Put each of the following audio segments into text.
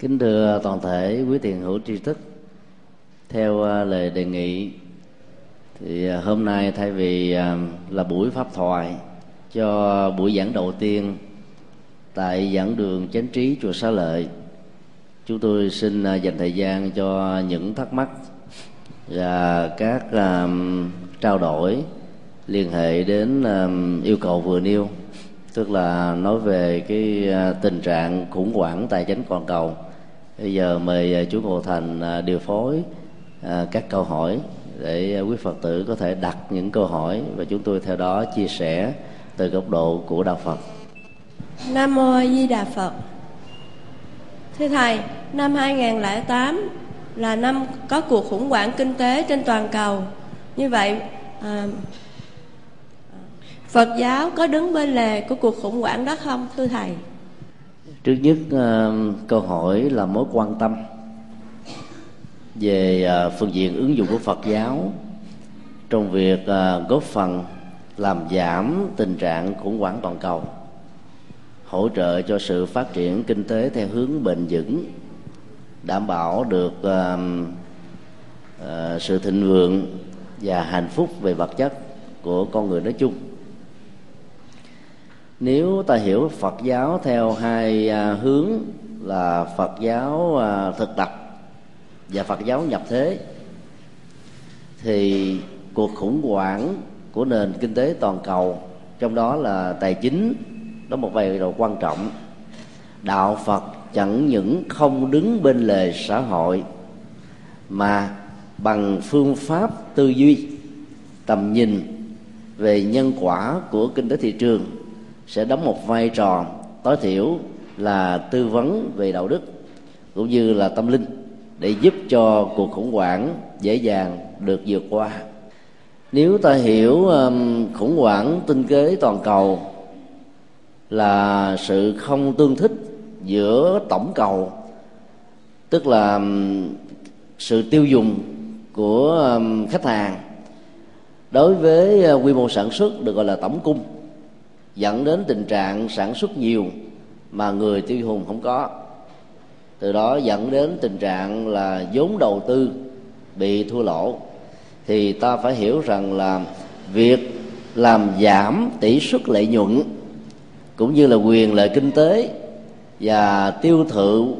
kính thưa toàn thể quý tiền hữu tri thức, theo à, lời đề nghị, thì à, hôm nay thay vì à, là buổi pháp thoại cho buổi giảng đầu tiên tại giảng đường chánh trí chùa xá lợi, chúng tôi xin dành thời gian cho những thắc mắc và các trao đổi liên hệ đến yêu cầu vừa nêu, tức là nói về cái tình trạng khủng hoảng tài chính toàn cầu bây giờ mời à, chú ngộ thành à, điều phối à, các câu hỏi để quý phật tử có thể đặt những câu hỏi và chúng tôi theo đó chia sẻ từ góc độ của đạo phật. Nam mô a di đà phật. Thưa thầy năm 2008 là năm có cuộc khủng hoảng kinh tế trên toàn cầu. Như vậy à, Phật giáo có đứng bên lề của cuộc khủng hoảng đó không thưa thầy? Trước nhất ờ, câu hỏi là mối quan tâm về ờ, phương diện ứng dụng của phật giáo trong việc ờ, góp phần làm giảm tình trạng khủng hoảng toàn cầu, hỗ trợ cho sự phát triển kinh tế theo hướng bền vững, đảm bảo được sự thịnh vượng và hạnh phúc về vật chất của con người nói chung nếu ta hiểu phật giáo theo hai à, hướng là phật giáo à, thực tập và phật giáo nhập thế, thì cuộc khủng hoảng của nền kinh tế toàn cầu, trong đó là tài chính, đó một vai trò quan trọng. Đạo phật chẳng những không đứng bên lề xã hội, mà bằng phương pháp tư duy, tầm nhìn về nhân quả của kinh tế thị trường sẽ đóng một vai trò tối thiểu là tư vấn về đạo đức cũng như là tâm linh để giúp cho cuộc khủng hoảng dễ dàng được vượt qua. Nếu ta hiểu um, khủng hoảng tinh kế toàn cầu là sự không tương thích giữa tổng cầu tức là um, sự tiêu dùng của um, khách hàng đối với uh, quy mô sản xuất được gọi là tổng cung dẫn đến tình trạng sản xuất nhiều mà người tiêu dùng không có. Từ đó dẫn đến tình trạng là vốn đầu tư bị thua lỗ. Thì ta phải hiểu rằng là việc làm giảm tỷ suất lợi nhuận cũng như là quyền lợi kinh tế và tiêu thụ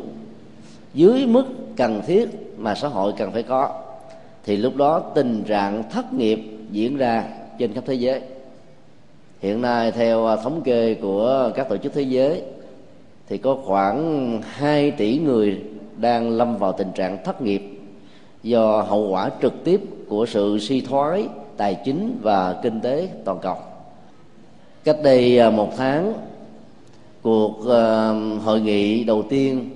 dưới mức cần thiết mà xã hội cần phải có, thì lúc đó tình trạng thất nghiệp diễn ra trên khắp thế giới hiện nay theo à, thống kê của các tổ chức thế giới thì có khoảng 2 tỷ người đang lâm vào tình trạng thất nghiệp do hậu quả trực tiếp của sự suy thoái tài chính và kinh tế toàn cầu. Cách đây à, một tháng cuộc à, hội nghị đầu tiên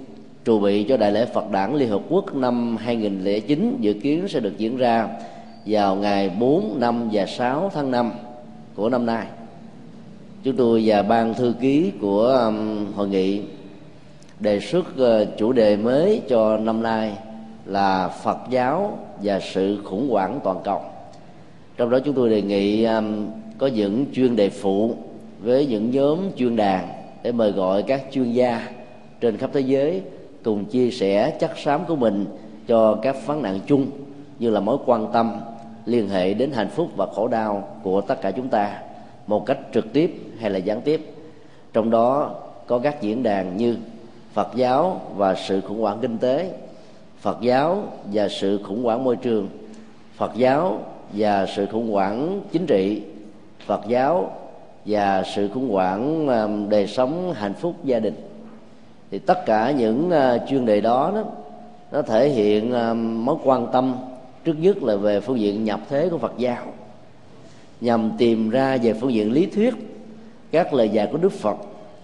trù bị cho đại lễ Phật đản Liên Hợp Quốc năm 2009 dự kiến sẽ được diễn ra vào ngày 4, 5 và 6 tháng 5 của năm nay chúng tôi và ban thư ký của um, hội nghị đề xuất uh, chủ đề mới cho năm nay là Phật giáo và sự khủng hoảng toàn cầu. Trong đó chúng tôi đề nghị um, có những chuyên đề phụ với những nhóm chuyên đàn để mời gọi các chuyên gia trên khắp thế giới cùng chia sẻ chắc xám của mình cho các vấn nạn chung như là mối quan tâm liên hệ đến hạnh phúc và khổ đau của tất cả chúng ta một cách trực tiếp hay là gián tiếp. Trong đó có các diễn đàn như phật giáo và sự khủng hoảng kinh tế phật giáo và sự khủng hoảng môi trường phật giáo và sự khủng hoảng chính trị phật giáo và sự khủng hoảng đời sống hạnh phúc gia đình. Thì tất cả những ờ, chuyên đề đó, đó nó thể hiện mối quan tâm trước nhất là về phương diện nhập thế của phật giáo nhằm tìm ra về phương diện lý thuyết các lời dạy của đức phật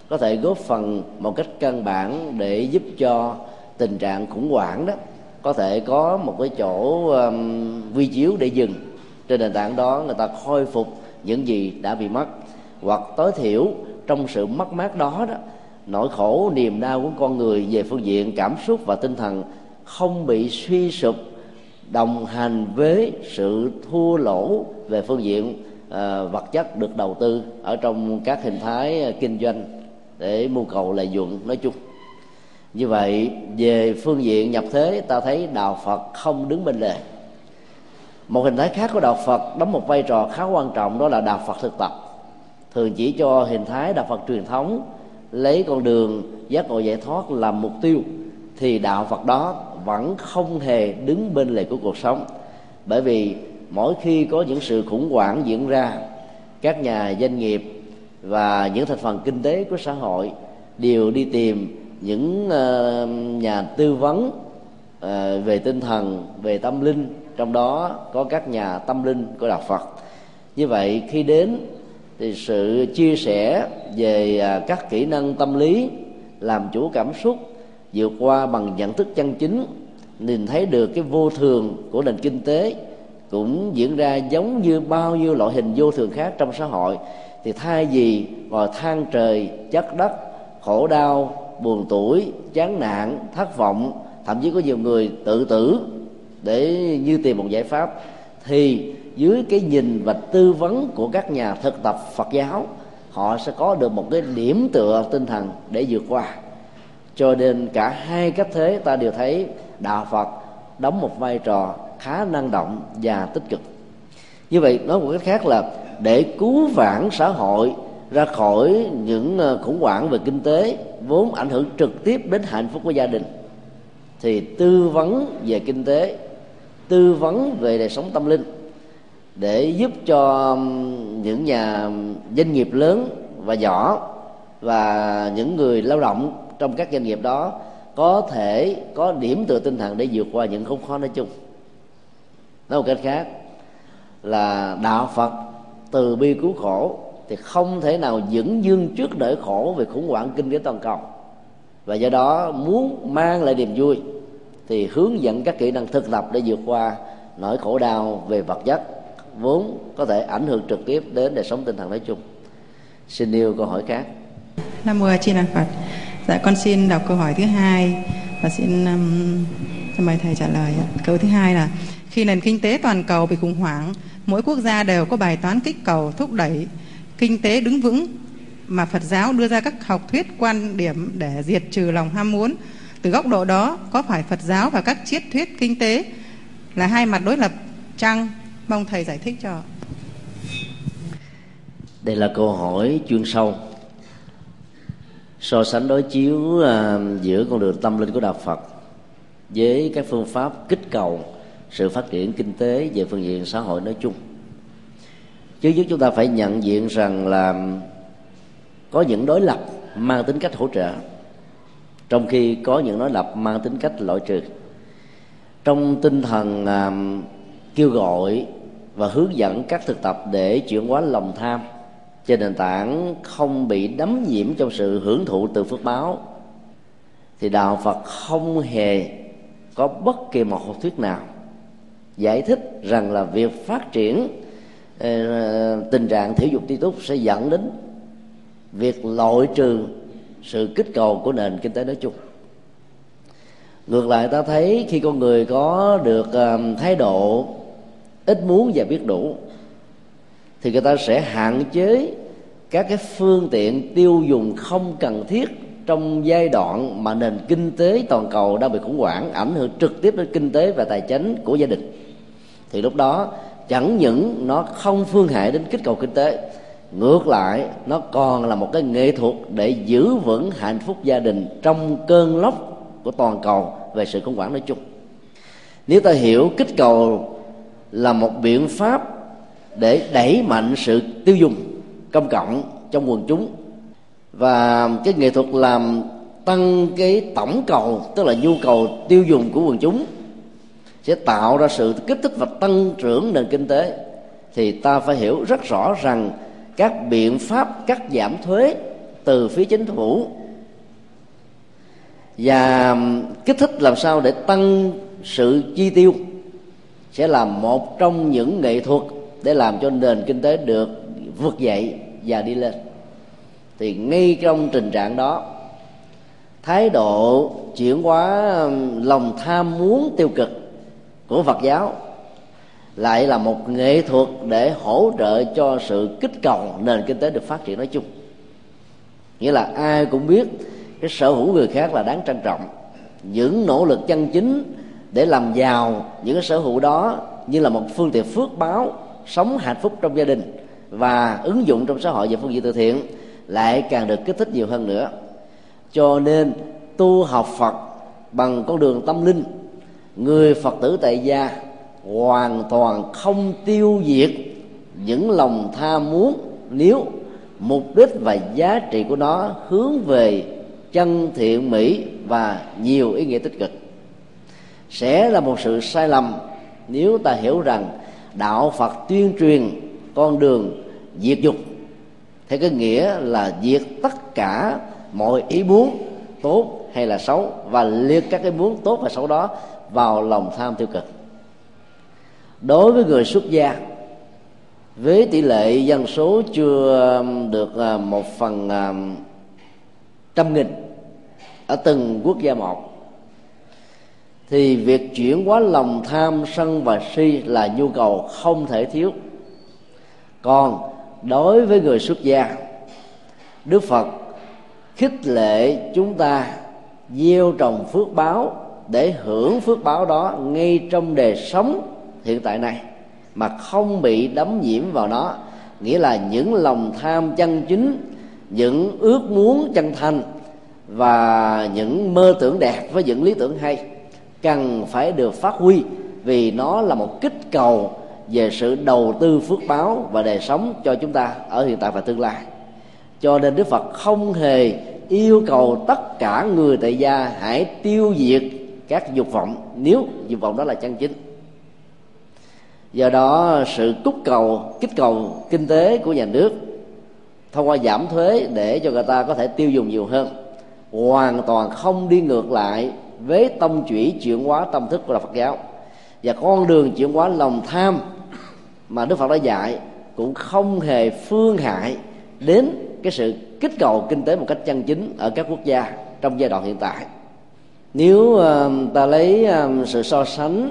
có thể góp phần một cách căn bản để giúp cho tình trạng khủng hoảng đó có thể có một cái chỗ um, vi chiếu để dừng. Trên nền tảng đó người ta khôi phục những gì đã bị mất hoặc tối thiểu trong sự mất mát đó đó nỗi khổ niềm đau của con người về phương diện cảm xúc và tinh thần không bị suy sụp đồng hành với sự thua lỗ về phương diện Ờ, vật chất được đầu tư ở trong các hình thái ờ, kinh doanh để mưu cầu lợi nhuận nói chung. Như vậy, về phương diện nhập thế, ta thấy đạo phật không đứng bên lề. Một hình thái khác của đạo phật đóng một vai trò khá quan trọng, đó là đạo phật thực tập. Thường chỉ cho hình thái đạo phật truyền thống, lấy con đường giác ngộ giải thoát làm mục tiêu, thì đạo phật đó vẫn không hề đứng bên lề của cuộc sống. Bởi vì mỗi khi có những sự khủng hoảng diễn ra, các nhà doanh nghiệp và những thành phần kinh tế của xã hội đều đi tìm những ờ, nhà tư vấn ờ, về tinh thần, về tâm linh. Trong đó có các nhà tâm linh của đạo phật. Như vậy, khi đến thì sự chia sẻ về à, các kỹ năng tâm lý làm chủ cảm xúc vượt qua bằng nhận thức chân chính, nhìn thấy được cái vô thường của nền kinh tế cũng diễn ra giống như bao nhiêu loại hình vô thường khác trong xã hội. Thì thay vì vào than trời, chất đất, khổ đau, buồn tuổi chán nản, thất vọng, thậm chí có nhiều người tự tử để như tìm một giải pháp, thì dưới cái nhìn và tư vấn của các nhà thực tập Phật giáo, họ sẽ có được một cái điểm tựa tinh thần để vượt qua. Cho nên cả hai cách thế ta đều thấy đạo Phật đóng một vai trò khá năng động và tích cực. Như vậy, nói một cách khác là để cứu vãn xã hội ra khỏi những ờ, khủng hoảng về kinh tế vốn ảnh hưởng trực tiếp đến hạnh phúc của gia đình, thì tư vấn về kinh tế, tư vấn về đời sống tâm linh để giúp cho những nhà doanh nghiệp lớn và nhỏ và những người lao động trong các doanh nghiệp đó có thể có điểm tựa tinh thần để vượt qua những khốn khó nói chung nói một cách khác là đạo phật từ bi cứu khổ thì không thể nào dẫn dương trước đỡ khổ về khủng hoảng kinh tế toàn cầu. Và do đó muốn mang lại niềm vui thì hướng dẫn các kỹ năng thực tập để vượt qua nỗi khổ đau về vật chất vốn có thể ảnh hưởng trực tiếp đến đời sống tinh thần nói chung. Xin yêu câu hỏi khác. Nam mô a di đà phật. Dạ con xin đọc câu hỏi thứ hai và xin um, mời thầy trả lời câu thứ hai là khi nền kinh tế toàn cầu bị khủng hoảng mỗi quốc gia đều có bài toán kích cầu thúc đẩy kinh tế đứng vững mà Phật giáo đưa ra các học thuyết quan điểm để diệt trừ lòng ham muốn. Từ góc độ đó, có phải Phật giáo và các triết thuyết kinh tế là hai mặt đối lập chăng? Mong thầy giải thích cho. Đây là câu hỏi chuyên sâu so sánh đối chiếu à, giữa con đường tâm linh của đạo Phật với các phương pháp kích cầu sự phát triển kinh tế về phương diện xã hội nói chung. Chứ nhất chúng ta phải nhận diện rằng là có những đối lập mang tính cách hỗ trợ trong khi có những đối lập mang tính cách loại trừ. Trong tinh thần à, kêu gọi và hướng dẫn các thực tập để chuyển hóa lòng tham trên nền tảng không bị đắm nhiễm trong sự hưởng thụ từ phước báo thì đạo phật không hề có bất kỳ một học thuyết nào giải thích rằng là việc phát triển ờ, tình trạng thiểu dục ti túc sẽ dẫn đến việc loại trừ sự kích cầu của nền kinh tế nói chung. Ngược lại, ta thấy khi con người có được ờ, thái độ ít muốn và biết đủ, thì người ta sẽ hạn chế các cái phương tiện tiêu dùng không cần thiết trong giai đoạn mà nền kinh tế toàn cầu đang bị khủng hoảng, ảnh hưởng trực tiếp đến kinh tế và tài chính của gia đình thì lúc đó, chẳng những nó không phương hại đến kích cầu kinh tế, ngược lại, nó còn là một cái nghệ thuật để giữ vững hạnh phúc gia đình trong cơn lốc của toàn cầu về sự khủng hoảng nói chung. Nếu ta hiểu kích cầu là một biện pháp để đẩy mạnh sự tiêu dùng, công cộng trong quần chúng, và cái nghệ thuật làm tăng cái tổng cầu, tức là nhu cầu tiêu dùng của quần chúng sẽ tạo ra sự kích thích và tăng trưởng nền kinh tế, thì ta phải hiểu rất rõ rằng các biện pháp cắt giảm thuế từ phía chính phủ và kích thích làm sao để tăng sự chi tiêu sẽ là một trong những nghệ thuật để làm cho nền kinh tế được vượt dậy và đi lên. Thì ngay trong tình trạng đó, thái độ chuyển hóa, lòng tham muốn tiêu cực của phật giáo lại là một nghệ thuật để hỗ trợ cho sự kích cầu nền kinh tế được phát triển nói chung. Nghĩa là ai cũng biết cái sở hữu người khác là đáng trân trọng. Những nỗ lực chân chính để làm giàu những cái sở hữu đó như là một phương tiện phước báo, sống hạnh phúc trong gia đình và ứng dụng trong xã hội về phương diện từ thiện lại càng được kích thích nhiều hơn nữa. Cho nên tu học phật bằng con đường tâm linh người phật tử tại gia hoàn toàn không tiêu diệt những lòng tham muốn nếu mục đích và giá trị của nó hướng về chân thiện mỹ và nhiều ý nghĩa tích cực. Sẽ là một sự sai lầm nếu ta hiểu rằng đạo phật tuyên truyền con đường diệt dục. Theo cái nghĩa là diệt tất cả mọi ý muốn tốt hay là xấu và liệt các cái muốn tốt và xấu đó vào lòng tham tiêu cực. Đối với người xuất gia, với tỷ lệ dân số chưa được à, một phần trăm nghìn ở từng quốc gia một, thì việc chuyển hóa lòng tham sân và si là nhu cầu không thể thiếu. Còn đối với người xuất gia, đức phật khích lệ chúng ta gieo trồng phước báo để hưởng phước báo đó ngay trong đời sống hiện tại này, mà không bị đấm nhiễm vào nó. Nghĩa là những lòng tham chân chính, những ước muốn chân thành và những mơ tưởng đẹp với những lý tưởng hay cần phải được phát huy vì nó là một kích cầu về sự đầu tư phước báo và đời sống cho chúng ta ở hiện tại và tương lai. Cho nên đức phật không hề yêu cầu tất cả người tại gia hãy tiêu diệt các dục vọng, nếu dục vọng đó là chân chính. Do đó, sự cúc cầu, kích cầu kinh tế của nhà nước, thông qua giảm thuế để cho người ta có thể tiêu dùng nhiều hơn, hoàn toàn không đi ngược lại với tông chuyển chuyển hóa tâm thức của đạo Phật giáo. Và con đường chuyển hóa lòng tham mà Đức Phật đã dạy cũng không hề phương hại đến cái sự kích cầu kinh tế một cách chân chính ở các quốc gia trong giai đoạn hiện tại nếu uh, ta lấy uh, sự so sánh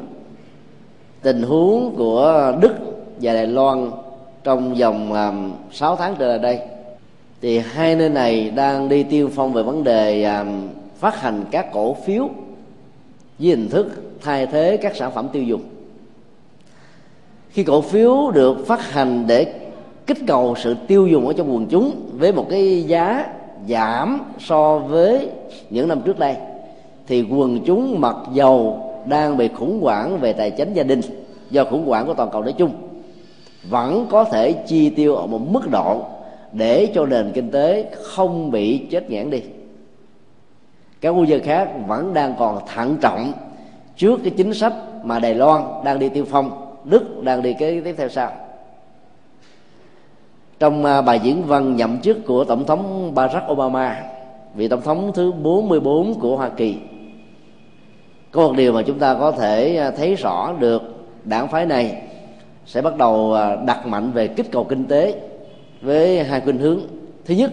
tình huống của Đức và Đài Loan trong vòng um, 6 tháng trở lại đây thì hai nơi này đang đi tiên phong về vấn đề phát hành các cổ phiếu với hình thức thay thế các sản phẩm tiêu dùng. Khi cổ phiếu được phát hành để kích cầu sự tiêu dùng ở trong quần chúng với một cái giá giảm so với những năm trước đây thì quần chúng mặc dầu đang bị khủng hoảng về tài chính gia đình, do khủng hoảng của toàn cầu nói chung, vẫn có thể chi tiêu ở một mức độ để cho nền kinh tế không bị chết nhãn đi. Các quốc gia khác vẫn đang còn thận trọng trước cái chính sách mà Đài Loan đang đi tiêu phong, Đức đang đi cái tiếp theo sau. Trong à, bài diễn văn nhậm chức của tổng thống Barack Obama, vị tổng thống thứ 44 của Hoa Kỳ có một điều mà chúng ta có thể à, thấy rõ được đảng phái này sẽ bắt đầu à, đặt mạnh về kích cầu kinh tế với hai khuynh hướng. Thứ nhất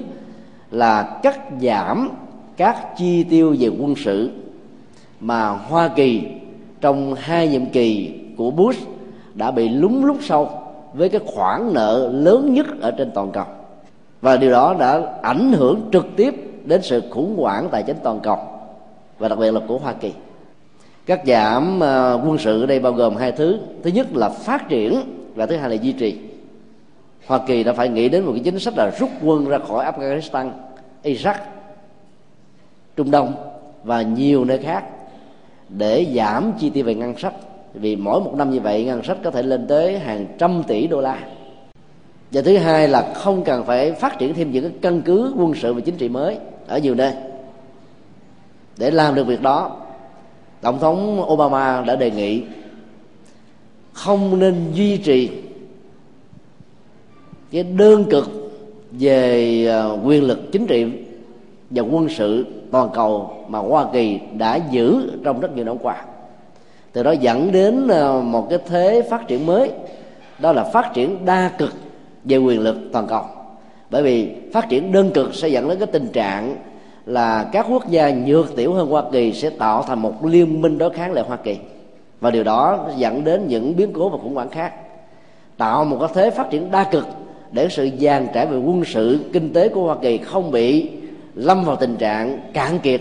là cắt giảm các chi tiêu về quân sự mà Hoa Kỳ trong hai nhiệm kỳ của Bush đã bị lúng lúc sâu với cái khoản nợ lớn nhất ở trên toàn cầu. Và điều đó đã ảnh hưởng trực tiếp đến sự khủng hoảng tài chính toàn cầu và đặc biệt là của Hoa Kỳ cắt giảm ờ, quân sự ở đây bao gồm hai thứ. Thứ nhất là phát triển và thứ hai là duy trì. Hoa Kỳ đã phải nghĩ đến một cái chính sách là rút quân ra khỏi Afghanistan, Iraq, Trung Đông và nhiều nơi khác để giảm chi tiêu về ngân sách. Vì mỗi một năm như vậy ngân sách có thể lên tới hàng trăm tỷ đô la. Và thứ hai là không cần phải phát triển thêm những cái căn cứ quân sự và chính trị mới ở nhiều nơi để làm được việc đó tổng thống obama đã đề nghị không nên duy trì cái đơn cực về ờ, quyền lực chính trị và quân sự toàn cầu mà hoa kỳ đã giữ trong rất nhiều năm qua. Từ đó dẫn đến ờ, một cái thế phát triển mới, đó là phát triển đa cực về quyền lực toàn cầu. Bởi vì phát triển đơn cực sẽ dẫn đến cái tình trạng là các quốc gia nhược tiểu hơn Hoa Kỳ sẽ tạo thành một liên minh đối kháng lại Hoa Kỳ. Và điều đó dẫn đến những biến cố và khủng hoảng khác. Tạo một cái thế phát triển đa cực để sự dàn trải về quân sự, kinh tế của Hoa Kỳ không bị lâm vào tình trạng cạn kiệt.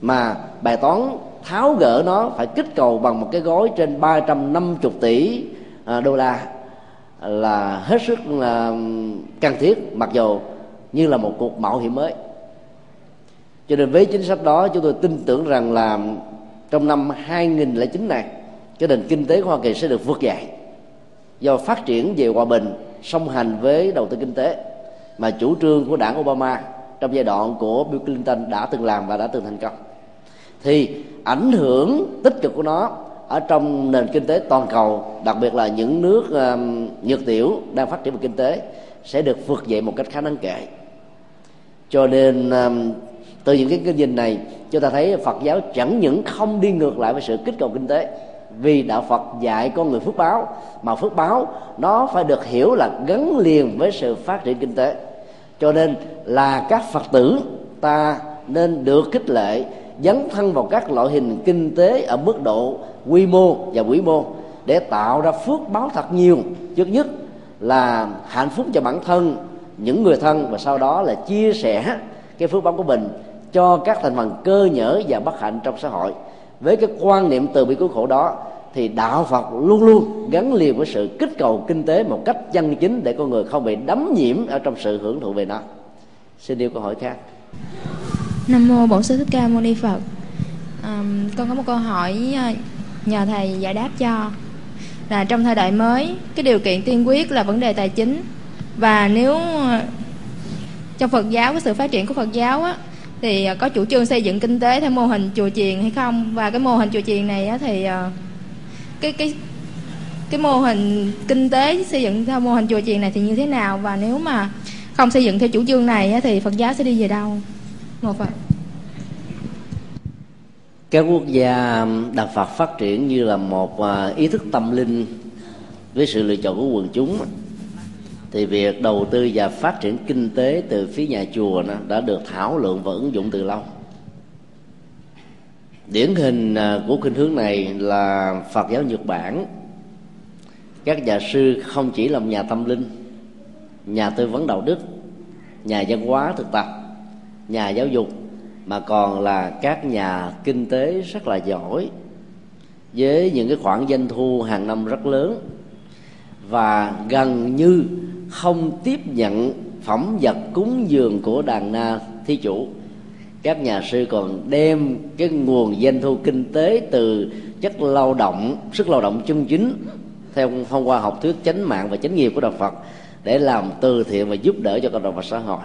Mà bài toán tháo gỡ nó phải kích cầu bằng một cái gói trên 350 tỷ à, đô la là hết sức là cần thiết, mặc dù như là một cuộc mạo hiểm mới cho nên với chính sách đó chúng tôi tin tưởng rằng là trong năm 2009 này cái nền kinh tế của Hoa Kỳ sẽ được vượt dậy do phát triển về hòa bình song hành với đầu tư kinh tế. Mà chủ trương của đảng Obama trong giai đoạn của Bill Clinton đã từng làm và đã từng thành công. Thì ảnh hưởng tích cực của nó ở trong nền kinh tế toàn cầu đặc biệt là những nước um, nhược tiểu đang phát triển về kinh tế sẽ được vượt dậy một cách khá đáng kể. Cho nên um, từ những cái kinh nhìn này, chúng ta thấy Phật giáo chẳng những không đi ngược lại với sự kích cầu kinh tế, vì đạo Phật dạy con người phước báo, mà phước báo nó phải được hiểu là gắn liền với sự phát triển kinh tế. Cho nên là các Phật tử, ta nên được khích lệ, dấn thân vào các loại hình kinh tế ở mức độ quy mô và vĩ mô để tạo ra phước báo thật nhiều. Trước nhất là hạnh phúc cho bản thân, những người thân và sau đó là chia sẻ cái phước báo của mình cho các thành phần cơ nhở và bất hạnh trong xã hội với cái quan niệm từ bi cứu khổ đó thì đạo Phật luôn luôn gắn liền với sự kích cầu kinh tế một cách chân chính để con người không bị đắm nhiễm ở trong sự hưởng thụ về nó. Xin yêu câu hỏi khác. Nam mô Bổn Sư Thích Ca Mâu Ni Phật. À, con có một câu hỏi ờ, nhờ thầy giải đáp cho là trong thời đại mới cái điều kiện tiên quyết là vấn đề tài chính và nếu ờ, trong Phật giáo cái sự phát triển của Phật giáo á thì ờ, có chủ trương xây dựng kinh tế theo mô hình chùa chiền hay không? Và cái mô hình chùa chiền này thì ờ, cái cái cái mô hình kinh tế xây dựng theo mô hình chùa chiền này thì như thế nào? Và nếu mà không xây dựng theo chủ trương này thì Phật giáo sẽ đi về đâu? Một Phật các quốc gia đạo Phật phát triển như là một ờ, ý thức tâm linh với sự lựa chọn của quần chúng thì việc đầu tư và phát triển kinh tế từ phía nhà chùa nó đã được thảo luận và ứng dụng từ lâu. Điển hình à, của khuynh hướng này là Phật giáo Nhật Bản. Các nhà sư không chỉ làm nhà tâm linh, nhà tư vấn đạo đức, nhà văn hóa thực tập, nhà giáo dục, mà còn là các nhà kinh tế rất là giỏi, với những cái khoản doanh thu hàng năm rất lớn. Và gần như không tiếp nhận phẩm vật cúng dường của đàn na thí chủ. Các nhà sư còn đem cái nguồn doanh thu kinh tế từ chất lao động, sức lao động chân chính theo thông qua học thuyết chánh mạng và chánh nghiệp của đạo Phật để làm từ thiện và giúp đỡ cho cộng đồng và xã hội.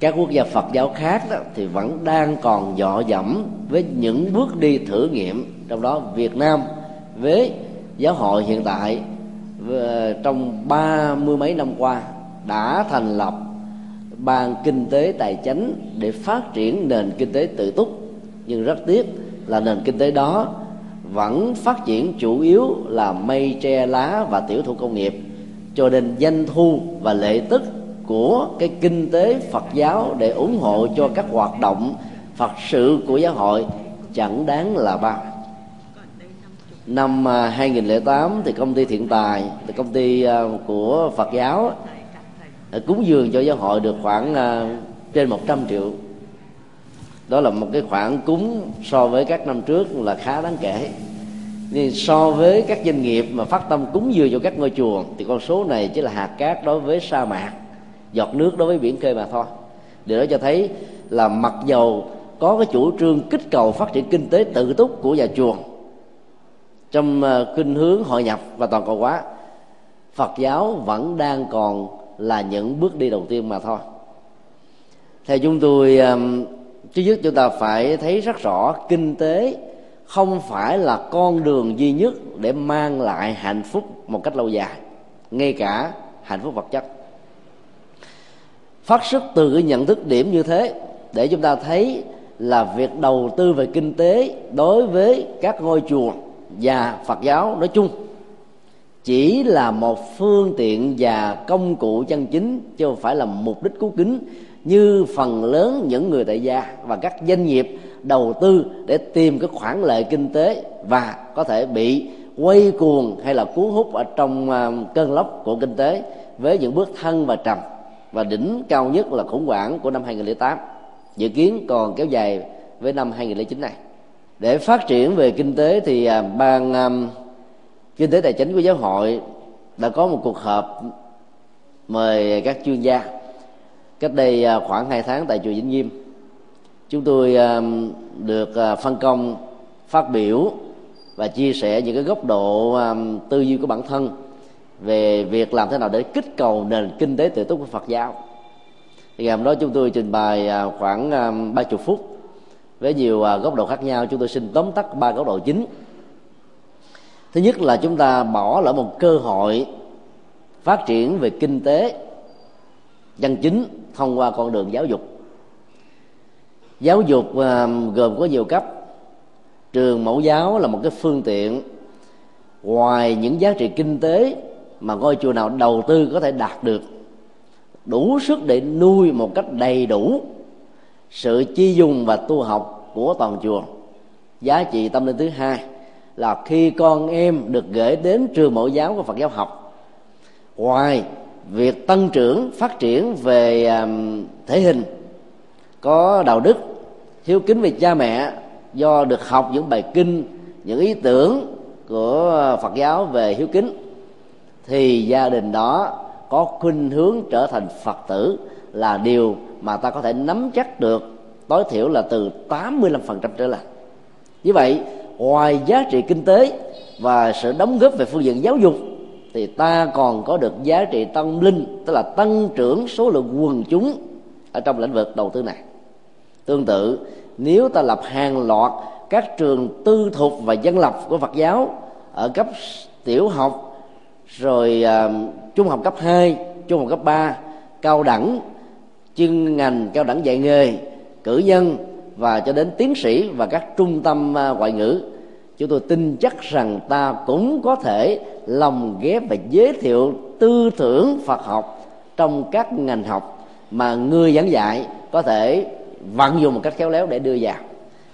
Các quốc gia Phật giáo khác đó thì vẫn đang còn dọ dẫm với những bước đi thử nghiệm, trong đó Việt Nam với giáo hội hiện tại trong ba mươi mấy năm qua đã thành lập ban kinh tế tài chính để phát triển nền kinh tế tự túc. Nhưng rất tiếc là nền kinh tế đó vẫn phát triển chủ yếu là mây, tre, lá và tiểu thủ công nghiệp. Cho nên doanh thu và lệ tức của cái kinh tế Phật giáo để ủng hộ cho các hoạt động Phật sự của giáo hội chẳng đáng là bao năm à, 2008 thì công ty thiện tài thì công ty à, của Phật giáo cúng dường cho giáo hội được khoảng à, trên 100 triệu. Đó là một cái khoản cúng so với các năm trước là khá đáng kể. Nhưng so với các doanh nghiệp mà phát tâm cúng dường cho các ngôi chùa, thì con số này chỉ là hạt cát đối với sa mạc, giọt nước đối với biển khơi mà thôi. Điều đó cho thấy là mặc dầu có cái chủ trương kích cầu phát triển kinh tế tự túc của nhà chùa trong ờ, khuynh hướng hội nhập và toàn cầu hóa, phật giáo vẫn đang còn là những bước đi đầu tiên mà thôi. Theo chúng tôi thứ nhất chúng ta phải thấy rất rõ kinh tế không phải là con đường duy nhất để mang lại hạnh phúc một cách lâu dài, ngay cả hạnh phúc vật chất. Phát xuất từ cái nhận thức điểm như thế để chúng ta thấy là việc đầu tư về kinh tế đối với các ngôi chùa và Phật giáo nói chung. Chỉ là một phương tiện và công cụ chân chính, chứ không phải là mục đích cứu kính, như phần lớn những người tại gia và các doanh nghiệp đầu tư để tìm cái khoản lợi kinh tế và có thể bị quay cuồng hay là cuốn hút ở trong à, cơn lốc của kinh tế với những bước thân và trầm. Và đỉnh cao nhất là khủng hoảng của năm 2008 dự kiến còn kéo dài với năm 2009 này để phát triển về kinh tế thì à, ban um, kinh tế tài chính của giáo hội đã có một cuộc họp mời các chuyên gia. Cách đây à, khoảng 2 tháng tại chùa Vĩnh Nghiêm chúng tôi um, được phân công phát biểu và chia sẻ những cái góc độ um, tư duy của bản thân về việc làm thế nào để kích cầu nền kinh tế tự túc của Phật giáo. Thì ngày hôm đó chúng tôi trình bày khoảng ba chục phút với nhiều à, góc độ khác nhau, chúng tôi xin tóm tắt ba góc độ chính. Thứ nhất là chúng ta bỏ lỡ một cơ hội phát triển về kinh tế dân chính thông qua con đường giáo dục. Giáo dục à, gồm có nhiều cấp. Trường mẫu giáo là một cái phương tiện. Ngoài những giá trị kinh tế mà ngôi chùa nào đầu tư có thể đạt được, đủ sức để nuôi một cách đầy đủ sự chi dùng và tu học của toàn chùa giá trị tâm linh thứ hai là khi con em được gửi đến trường mẫu giáo của phật giáo học. Ngoài việc tăng trưởng, phát triển về thể hình, có đạo đức, hiếu kính về cha mẹ, do được học những bài kinh, những ý tưởng của phật giáo về hiếu kính, thì gia đình đó có khuynh hướng trở thành phật tử là điều mà ta có thể nắm chắc được tối thiểu là từ 85% trở lên như vậy ngoài giá trị kinh tế và sự đóng góp về phương diện giáo dục thì ta còn có được giá trị tâm linh tức là tăng trưởng số lượng quần chúng ở trong lĩnh vực đầu tư này. Tương tự nếu ta lập hàng loạt các trường tư thục và dân lập của Phật giáo ở cấp tiểu học rồi uh, trung học cấp 2, trung học cấp 3, cao đẳng chuyên ngành cao đẳng dạy nghề, cử nhân và cho đến tiến sĩ và các trung tâm à, ngoại ngữ. Chúng tôi tin chắc rằng ta cũng có thể lồng ghép và giới thiệu tư tưởng Phật học trong các ngành học mà người giảng dạy có thể vận dụng một cách khéo léo để đưa vào.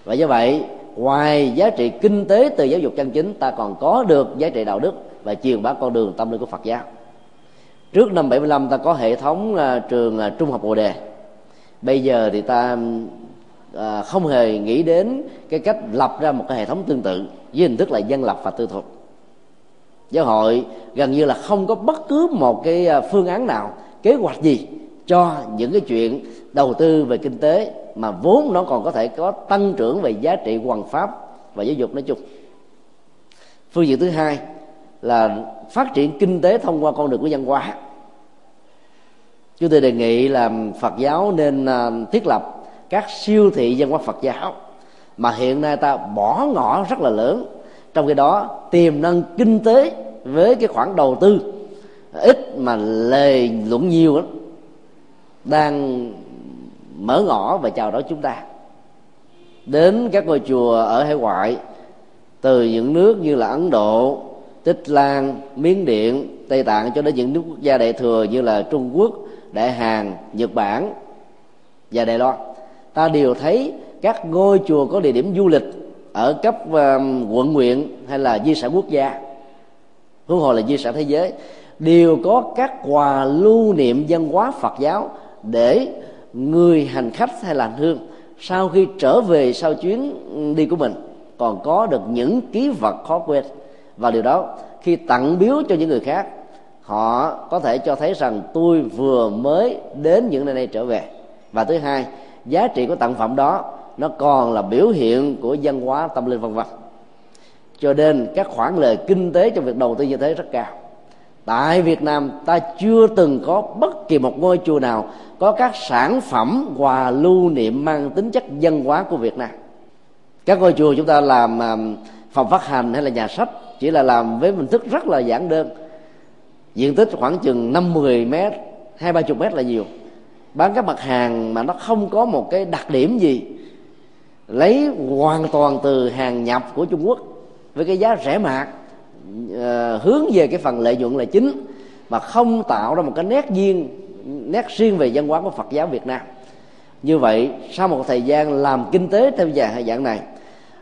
Và do vậy, ngoài giá trị kinh tế từ giáo dục chân chính, ta còn có được giá trị đạo đức và truyền bá con đường tâm linh của Phật giáo trước năm 75 ta có hệ thống uh, trường uh, trung học bồ đề. Bây giờ thì ta uh, không hề nghĩ đến cái cách lập ra một cái hệ thống tương tự với hình thức là dân lập và tư thục giáo hội gần như là không có bất cứ một cái phương án nào kế hoạch gì cho những cái chuyện đầu tư về kinh tế mà vốn nó còn có thể có tăng trưởng về giá trị hoàn pháp và giáo dục nói chung. Phương diện thứ hai là phát triển kinh tế thông qua con đường của văn hóa chúng tôi đề nghị là phật giáo nên à, thiết lập các siêu thị văn hóa phật giáo mà hiện nay ta bỏ ngỏ rất là lớn. Trong khi đó, tiềm năng kinh tế với cái khoản đầu tư ít mà lề luận nhiều lắm đang mở ngõ và chào đón chúng ta. Đến các ngôi chùa ở hải ngoại, từ những nước như là ấn độ, tích lan, miến điện, tây tạng cho đến những nước quốc gia đại thừa như là trung quốc đại hàn, nhật bản và đài loan. Ta đều thấy các ngôi chùa có địa điểm du lịch ở cấp um, quận, huyện hay là di sản quốc gia huống hồ là di sản thế giới, đều có các quà lưu niệm văn hóa phật giáo để người hành khách hay là hành hương sau khi trở về sau chuyến đi của mình còn có được những ký vật khó quên. Và điều đó khi tặng biếu cho những người khác họ có thể cho thấy rằng tôi vừa mới đến những nơi này trở về. Và thứ hai, giá trị của tặng phẩm đó, nó còn là biểu hiện của văn hóa tâm linh vân vân. Cho nên các khoản lời kinh tế trong việc đầu tư như thế rất cao. Tại việt nam, ta chưa từng có bất kỳ một ngôi chùa nào có các sản phẩm quà lưu niệm mang tính chất văn hóa của việt nam. Các ngôi chùa chúng ta làm à, phòng phát hành hay là nhà sách chỉ là làm với hình thức rất là giản đơn diện tích khoảng chừng năm mười mét hai ba chục mét là nhiều. Bán các mặt hàng mà nó không có một cái đặc điểm gì lấy hoàn toàn từ hàng nhập của trung quốc với cái giá rẻ mạt uh, hướng về cái phần lợi nhuận là chính mà không tạo ra một cái nét riêng nét riêng về văn hóa của phật giáo việt nam. Như vậy sau một thời gian làm kinh tế theo dạng này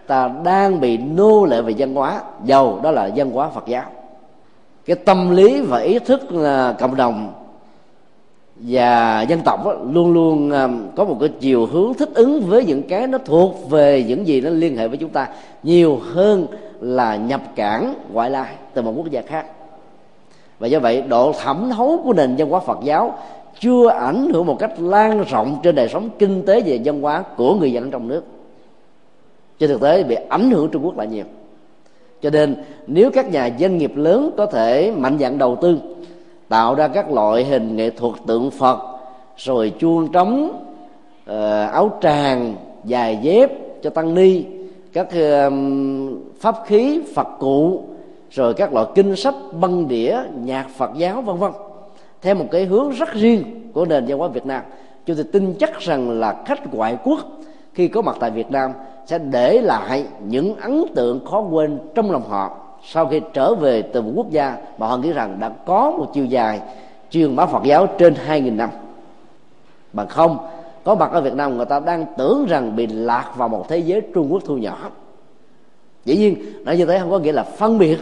ta đang bị nô lệ về văn hóa giàu đó là văn hóa phật giáo cái tâm lý và ý thức là cộng đồng và dân tộc đó, luôn luôn à, có một cái chiều hướng thích ứng với những cái nó thuộc về những gì nó liên hệ với chúng ta nhiều hơn là nhập cản ngoại lai từ một quốc gia khác. Và do vậy độ thẩm thấu của nền văn hóa Phật giáo chưa ảnh hưởng một cách lan rộng trên đời sống kinh tế và văn hóa của người dân trong nước. Trên thực tế bị ảnh hưởng Trung Quốc là nhiều cho nên, nếu các nhà doanh nghiệp lớn có thể mạnh dạn đầu tư, tạo ra các loại hình nghệ thuật tượng phật, rồi chuông trống ờ, áo tràng dài dép cho tăng ni, các pháp khí, phật cụ, rồi các loại kinh sách, băng đĩa, nhạc phật giáo, vân vân. Theo một cái hướng rất riêng của nền văn hóa việt nam. Chúng tôi tin chắc rằng là khách ngoại quốc khi có mặt tại việt nam sẽ để lại những ấn tượng khó quên trong lòng họ. Sau khi trở về từ một quốc gia mà họ nghĩ rằng đã có một chiều dài truyền bá Phật giáo trên 2.000 năm. Bằng không, có mặt ở Việt Nam người ta đang tưởng rằng bị lạc vào một thế giới Trung Quốc thu nhỏ. Dĩ nhiên nói như thế không có nghĩa là phân biệt,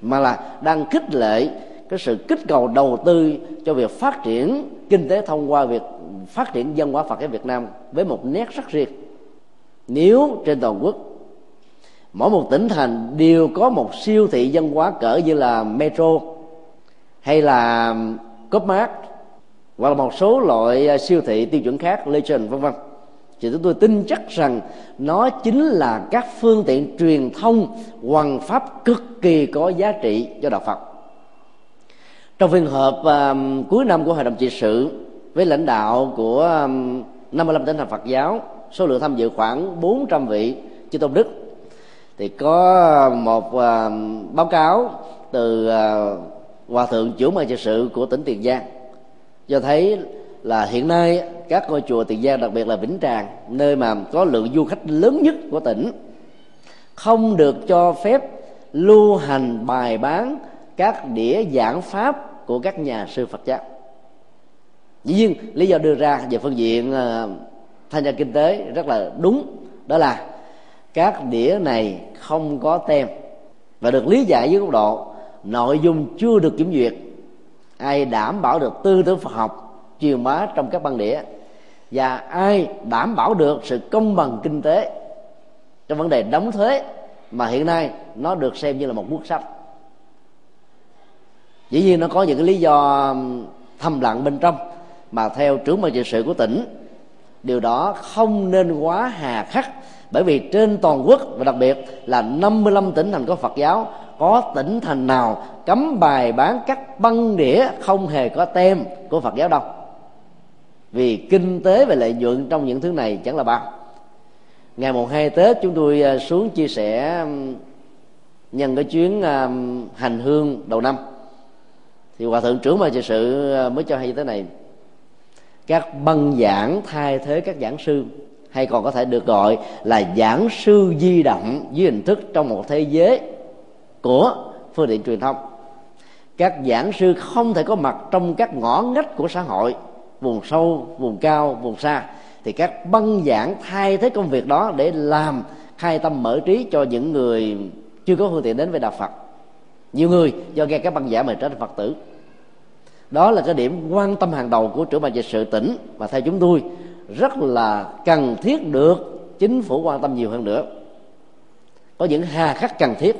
mà là đang khích lệ cái sự kích cầu đầu tư cho việc phát triển kinh tế thông qua việc phát triển dân hóa Phật giáo Việt Nam với một nét rất riêng nếu trên toàn quốc mỗi một tỉnh thành đều có một siêu thị văn hóa cỡ như là metro hay là copmart hoặc là một số loại à, siêu thị tiêu chuẩn khác legend vân vân. Thì chúng tôi tin chắc rằng nó chính là các phương tiện truyền thông hoàn pháp cực kỳ có giá trị cho đạo Phật. Trong phiên họp um, cuối năm của hội đồng trị sự với lãnh đạo của à, um, 55 tỉnh thành Phật giáo số lượng tham dự khoảng 400 vị chư tôn đức. Thì có một uh, báo cáo từ uh, hòa thượng chủ ban trị sự của tỉnh tiền giang cho thấy là hiện nay các ngôi chùa tiền giang đặc biệt là vĩnh tràng nơi mà có lượng du khách lớn nhất của tỉnh không được cho phép lưu hành bài bán các đĩa giảng pháp của các nhà sư phật giáo. Dĩ nhiên lý do đưa ra về phương diện uh, thanh tra kinh tế rất là đúng. Đó là, các đĩa này không có tem và được lý giải với góc độ, nội dung chưa được kiểm duyệt. Ai đảm bảo được tư tưởng Phật học, truyền bá trong các băng đĩa và ai đảm bảo được sự công bằng kinh tế trong vấn đề đóng thuế mà hiện nay nó được xem như là một quốc sách. Dĩ nhiên nó có những cái lý do thầm lặng bên trong mà theo trưởng ban trị sự của tỉnh điều đó không nên quá hà khắc, bởi vì trên toàn quốc và đặc biệt là 55 tỉnh thành có Phật giáo, có tỉnh thành nào cấm bài bán các băng đĩa không hề có tem của Phật giáo đâu. Vì kinh tế và lợi nhuận trong những thứ này chẳng là bao. Ngày mùng hai tết, chúng tôi à, xuống chia sẻ nhân cái chuyến hành hương đầu năm. Thì hòa thượng trưởng ban trị sự à, mới cho hay như thế này các băng giảng thay thế các giảng sư. Hay còn có thể được gọi là giảng sư di động dưới hình thức trong một thế giới của phương tiện truyền thông. Các giảng sư không thể có mặt trong các ngõ ngách của xã hội, vùng sâu, vùng cao, vùng xa. Thì các băng giảng thay thế công việc đó để làm, khai tâm mở trí cho những người chưa có phương tiện đến với đạo phật. Nhiều người do nghe các băng giảng mà trở thành phật tử đó là cái điểm quan tâm hàng đầu của trưởng ban trị sự tỉnh và theo chúng tôi, rất là cần thiết được chính phủ quan tâm nhiều hơn nữa. Có những hà khắc cần thiết,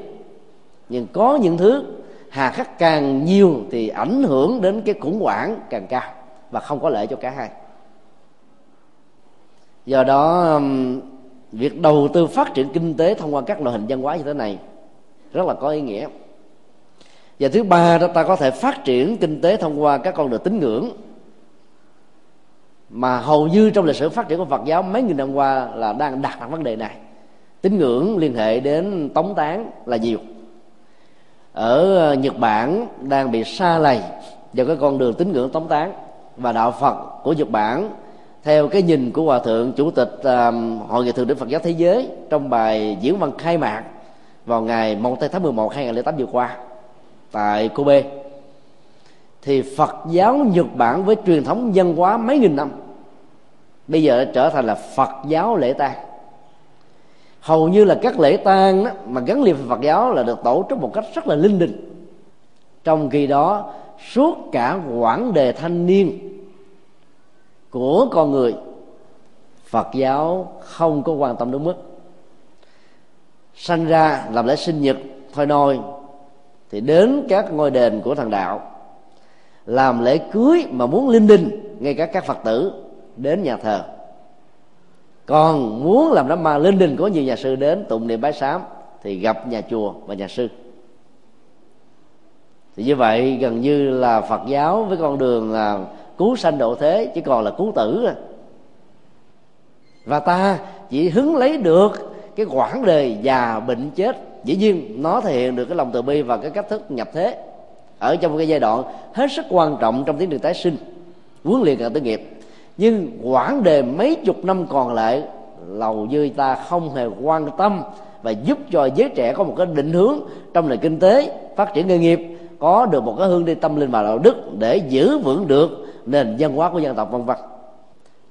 nhưng có những thứ hà khắc càng nhiều thì ảnh hưởng đến cái khủng hoảng càng cao và không có lợi cho cả hai. Do đó việc đầu tư phát triển kinh tế thông qua các loại hình văn hóa như thế này rất là có ý nghĩa và thứ ba đó, ta có thể phát triển kinh tế thông qua các con đường tín ngưỡng. Mà hầu như trong lịch sử phát triển của Phật giáo, mấy nghìn năm qua là đang đặt ra vấn đề này. Tín ngưỡng liên hệ đến tống tán là nhiều. Ở ờ, Nhật Bản đang bị xa lầy vào cái con đường tín ngưỡng tống tán. Và đạo Phật của Nhật Bản, theo cái nhìn của hòa thượng, chủ tịch hội nghị thượng đỉnh Phật giáo thế giới trong bài diễn văn khai mạc vào ngày 1 tháng 11 2008 vừa qua tại Kobe thì Phật giáo Nhật Bản với truyền thống văn hóa mấy nghìn năm bây giờ đã trở thành là Phật giáo lễ tang. Hầu như là các lễ tang đó, mà gắn liền với Phật giáo là được tổ chức một cách rất là linh đình. Trong khi đó suốt cả quãng đề thanh niên của con người phật giáo không có quan tâm đúng mức. Sanh ra làm lễ sinh nhật thôi nôi thì đến các ngôi đền của thần đạo, làm lễ cưới mà muốn linh đình ngay cả các phật tử đến nhà thờ. Còn muốn làm đám ma linh đình có nhiều nhà sư đến tụng niệm bái sám thì gặp nhà chùa và nhà sư. Thì như vậy gần như là phật giáo với con đường là cứu sanh độ thế chỉ còn là cứu tử rồi và ta chỉ hứng lấy được cái quãng đời già bệnh chết dĩ nhiên, nó thể hiện được cái lòng từ bi và cái cách thức nhập thế. Ở trong cái giai đoạn hết sức quan trọng trong tiến trình tái sinh, huấn luyện cả tư nghiệp. Nhưng quãng đề mấy chục năm còn lại, lầu dư ta không hề quan tâm và giúp cho giới trẻ có một cái định hướng trong nền kinh tế, phát triển nghề nghiệp, có được một cái hướng đi tâm linh và đạo đức để giữ vững được nền văn hóa của dân tộc, vân vân.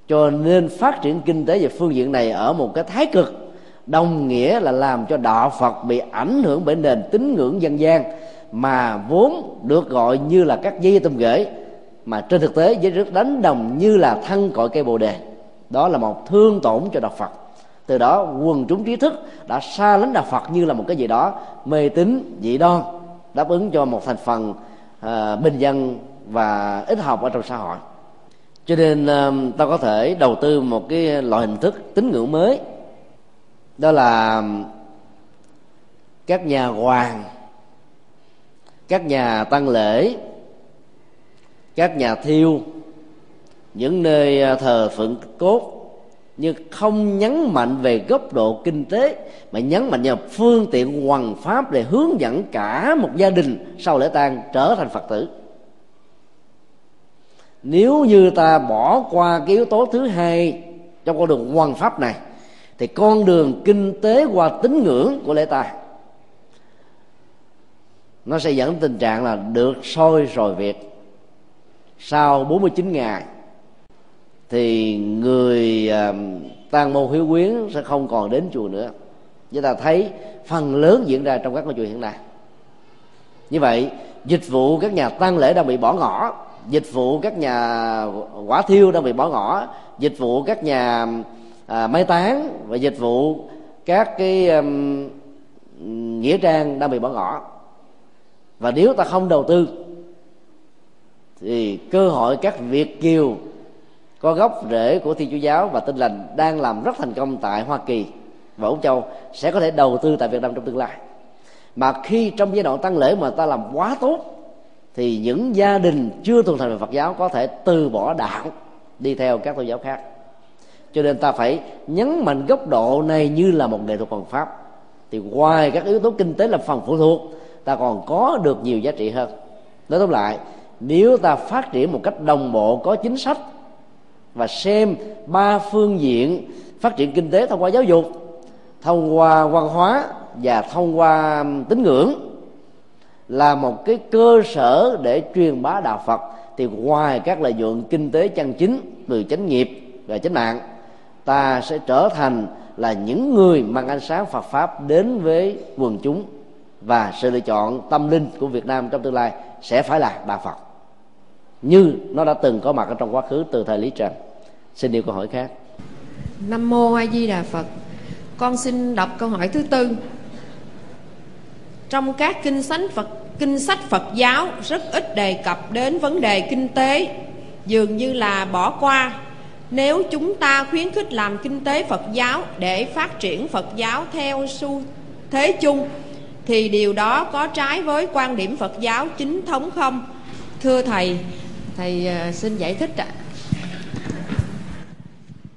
Cho nên phát triển kinh tế về phương diện này ở một cái thái cực đồng nghĩa là làm cho đạo phật bị ảnh hưởng bởi nền tín ngưỡng dân gian mà vốn được gọi như là các dây tôm gửi mà trên thực tế với rất đánh đồng như là thân cội cây bồ đề. Đó là một thương tổn cho đạo phật. Từ đó quần chúng trí thức đã xa lánh đạo phật như là một cái gì đó mê tín dị đoan đáp ứng cho một thành phần uh, bình dân và ít học ở trong xã hội. Cho nên uh, ta có thể đầu tư một cái loại hình thức tín ngưỡng mới đó là các nhà hoàng, các nhà tăng lễ, các nhà thiêu, những nơi ờ, thờ phượng cốt, nhưng không nhấn mạnh về góc độ kinh tế, mà nhấn mạnh vào phương tiện hoằng pháp để hướng dẫn cả một gia đình sau lễ tang trở thành phật tử. Nếu như ta bỏ qua cái yếu tố thứ hai trong con đường hoằng pháp này thì con đường kinh tế qua tín ngưỡng của lễ tài nó sẽ dẫn tình trạng là được soi rồi việc sau 49 ngày thì người à, uh, tang môn hiếu quyến sẽ không còn đến chùa nữa. Chúng ta thấy phần lớn diễn ra trong các ngôi chùa hiện nay. Như vậy dịch vụ các nhà tăng lễ đang bị bỏ ngỏ dịch vụ các nhà quả thiêu đang bị bỏ ngỏ dịch vụ các nhà à, mai táng và dịch vụ các cái um, nghĩa trang đang bị bỏ ngỏ. Và nếu ta không đầu tư thì cơ hội các việt kiều có gốc rễ của thiên chúa giáo và tinh lành đang làm rất thành công tại hoa kỳ và úc châu sẽ có thể đầu tư tại việt nam trong tương lai. Mà khi trong giai đoạn tăng lễ mà ta làm quá tốt thì những gia đình chưa thuần thành về phật giáo có thể từ bỏ đạo đi theo các tôn giáo khác cho nên ta phải nhấn mạnh góc độ này như là một nghệ thuật bằng pháp. Thì ngoài các yếu tố kinh tế là phần phụ thuộc, ta còn có được nhiều giá trị hơn. Nói tóm lại, nếu ta phát triển một cách đồng bộ, có chính sách và xem ba phương diện phát triển kinh tế thông qua giáo dục, thông qua văn hóa và thông qua tín ngưỡng là một cái cơ sở để truyền bá đạo Phật, thì ngoài các lợi nhuận kinh tế chân chính từ chánh nghiệp và chánh mạng ta sẽ trở thành là những người mang ánh sáng Phật pháp đến với quần chúng. Và sự lựa chọn tâm linh của Việt Nam trong tương lai sẽ phải là đạo Phật. Như nó đã từng có mặt ở trong quá khứ từ thời Lý Trần. Xin điều câu hỏi khác. Nam mô A Di Đà Phật. Con xin đọc câu hỏi thứ tư. Trong các kinh sách Phật, kinh sách Phật giáo rất ít đề cập đến vấn đề kinh tế, dường như là bỏ qua nếu chúng ta khuyến khích làm kinh tế Phật giáo để phát triển Phật giáo theo xu thế chung thì điều đó có trái với quan điểm Phật giáo chính thống không? Thưa thầy, thầy ờ, xin giải thích ạ.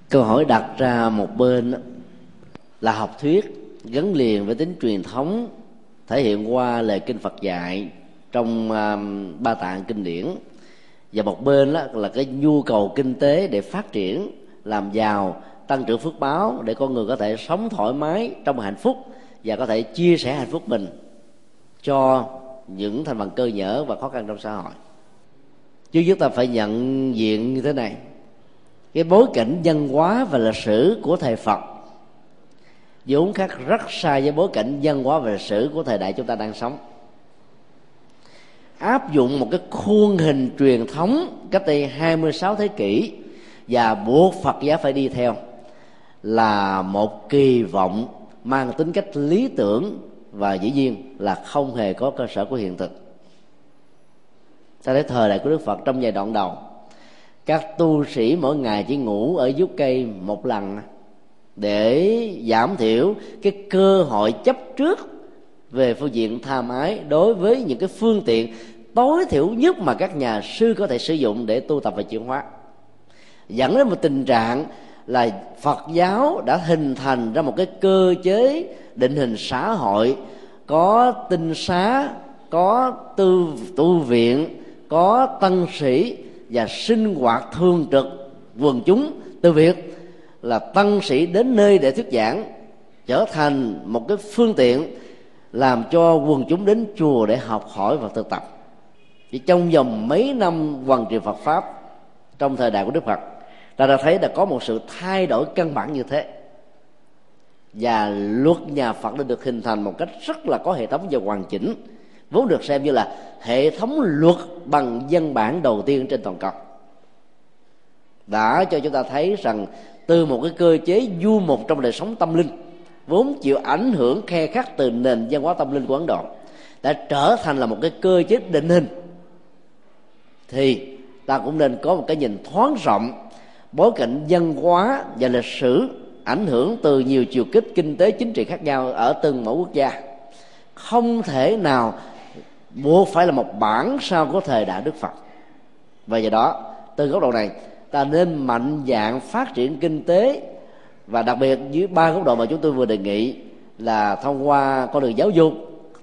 Câu hỏi đặt ra một bên là học thuyết gắn liền với tính truyền thống thể hiện qua lời kinh Phật dạy trong ba tạng kinh điển và một bên đó là cái nhu cầu kinh tế để phát triển, làm giàu, tăng trưởng phước báo để con người có thể sống thoải mái trong hạnh phúc và có thể chia sẻ hạnh phúc mình cho những thành phần cơ nhở và khó khăn trong xã hội. Chứ chúng ta phải nhận diện như thế này. Cái bối cảnh văn hóa và lịch sử của thời phật vốn khác rất xa với bối cảnh văn hóa và lịch sử của thời đại chúng ta đang sống áp dụng một cái khuôn hình truyền thống cách đây 26 thế kỷ và buộc Phật giáo phải đi theo là một kỳ vọng mang tính cách lý tưởng và dĩ nhiên là không hề có cơ sở của hiện thực. Ta thấy thời đại của đức phật trong giai đoạn đầu, các tu sĩ mỗi ngày chỉ ngủ ở dưới cây một lần để giảm thiểu cái cơ hội chấp trước về phương diện tham ái, đối với những cái phương tiện tối thiểu nhất mà các nhà sư có thể sử dụng để tu tập và chuyển hóa. Dẫn đến một tình trạng là Phật giáo đã hình thành ra một cái cơ chế định hình xã hội, có tinh xá, có tư, tu viện, có tăng sĩ và sinh hoạt thường trực quần chúng. Từ việc là tăng sĩ đến nơi để thuyết giảng trở thành một cái phương tiện làm cho quần chúng đến chùa để học hỏi và thực tập. Chỉ trong vòng mấy năm hoàn truyền Phật pháp, trong thời đại của Đức Phật, ta đã thấy là có một sự thay đổi căn bản như thế. Và luật nhà Phật đã được hình thành một cách rất là có hệ thống và hoàn chỉnh, vốn được xem như là hệ thống luật bằng văn bản đầu tiên trên toàn cầu. Đã cho chúng ta thấy rằng từ một cái cơ chế du mục trong đời sống tâm linh vốn chịu ảnh hưởng khe khắc từ nền văn hóa tâm linh của ấn độ, đã trở thành là một cái cơ chế định hình, thì ta cũng nên có một cái nhìn thoáng rộng, bối cảnh văn hóa và lịch sử ảnh hưởng từ nhiều chiều kích kinh tế chính trị khác nhau ở từng mỗi quốc gia. Không thể nào buộc phải là một bản sao của thời đại đức phật. Và do đó, từ góc độ này, ta nên mạnh dạng phát triển kinh tế và đặc biệt dưới ba góc độ mà chúng tôi vừa đề nghị là thông qua con đường giáo dục,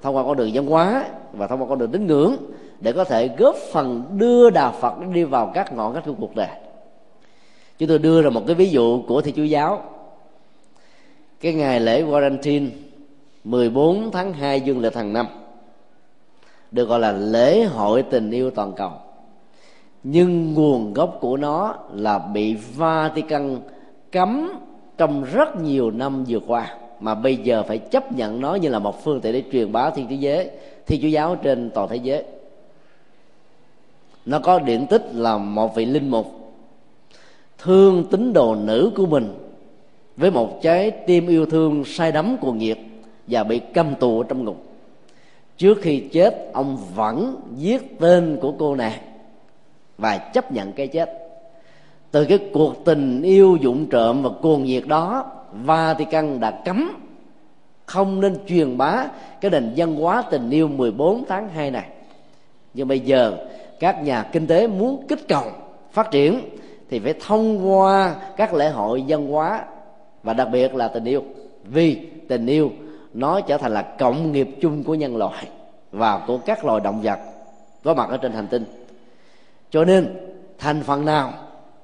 thông qua con đường văn hóa và thông qua con đường tín ngưỡng để có thể góp phần đưa đạo Phật đi vào các ngõ ngách của cuộc đời. Chúng tôi đưa ra một cái ví dụ của thầy chúa giáo. Cái ngày lễ Valentine 14 tháng 2 dương lịch hàng năm, được gọi là lễ hội tình yêu toàn cầu. Nhưng nguồn gốc của nó là bị Vatican cấm trong rất nhiều năm vừa qua, mà bây giờ phải chấp nhận nó như là một phương tiện để truyền bá thiên chúa giới, thiên chúa giáo trên toàn thế giới. Nó có điển tích là một vị linh mục thương tín đồ nữ của mình với một trái tim yêu thương say đắm cuồng nhiệt và bị cầm tù trong ngục. Trước khi chết, ông vẫn viết tên của cô nàng và chấp nhận cái chết từ cái cuộc tình yêu dụng trộm và cuồng nhiệt đó, Vatican đã cấm. Không nên truyền bá cái nền văn hóa tình yêu 14 tháng 2 này. Nhưng bây giờ, các nhà kinh tế muốn kích cầu phát triển thì phải thông qua các lễ hội văn hóa và đặc biệt là tình yêu. Vì tình yêu nó trở thành là cộng nghiệp chung của nhân loại và của các loài động vật có mặt ở trên hành tinh. Cho nên, thành phần nào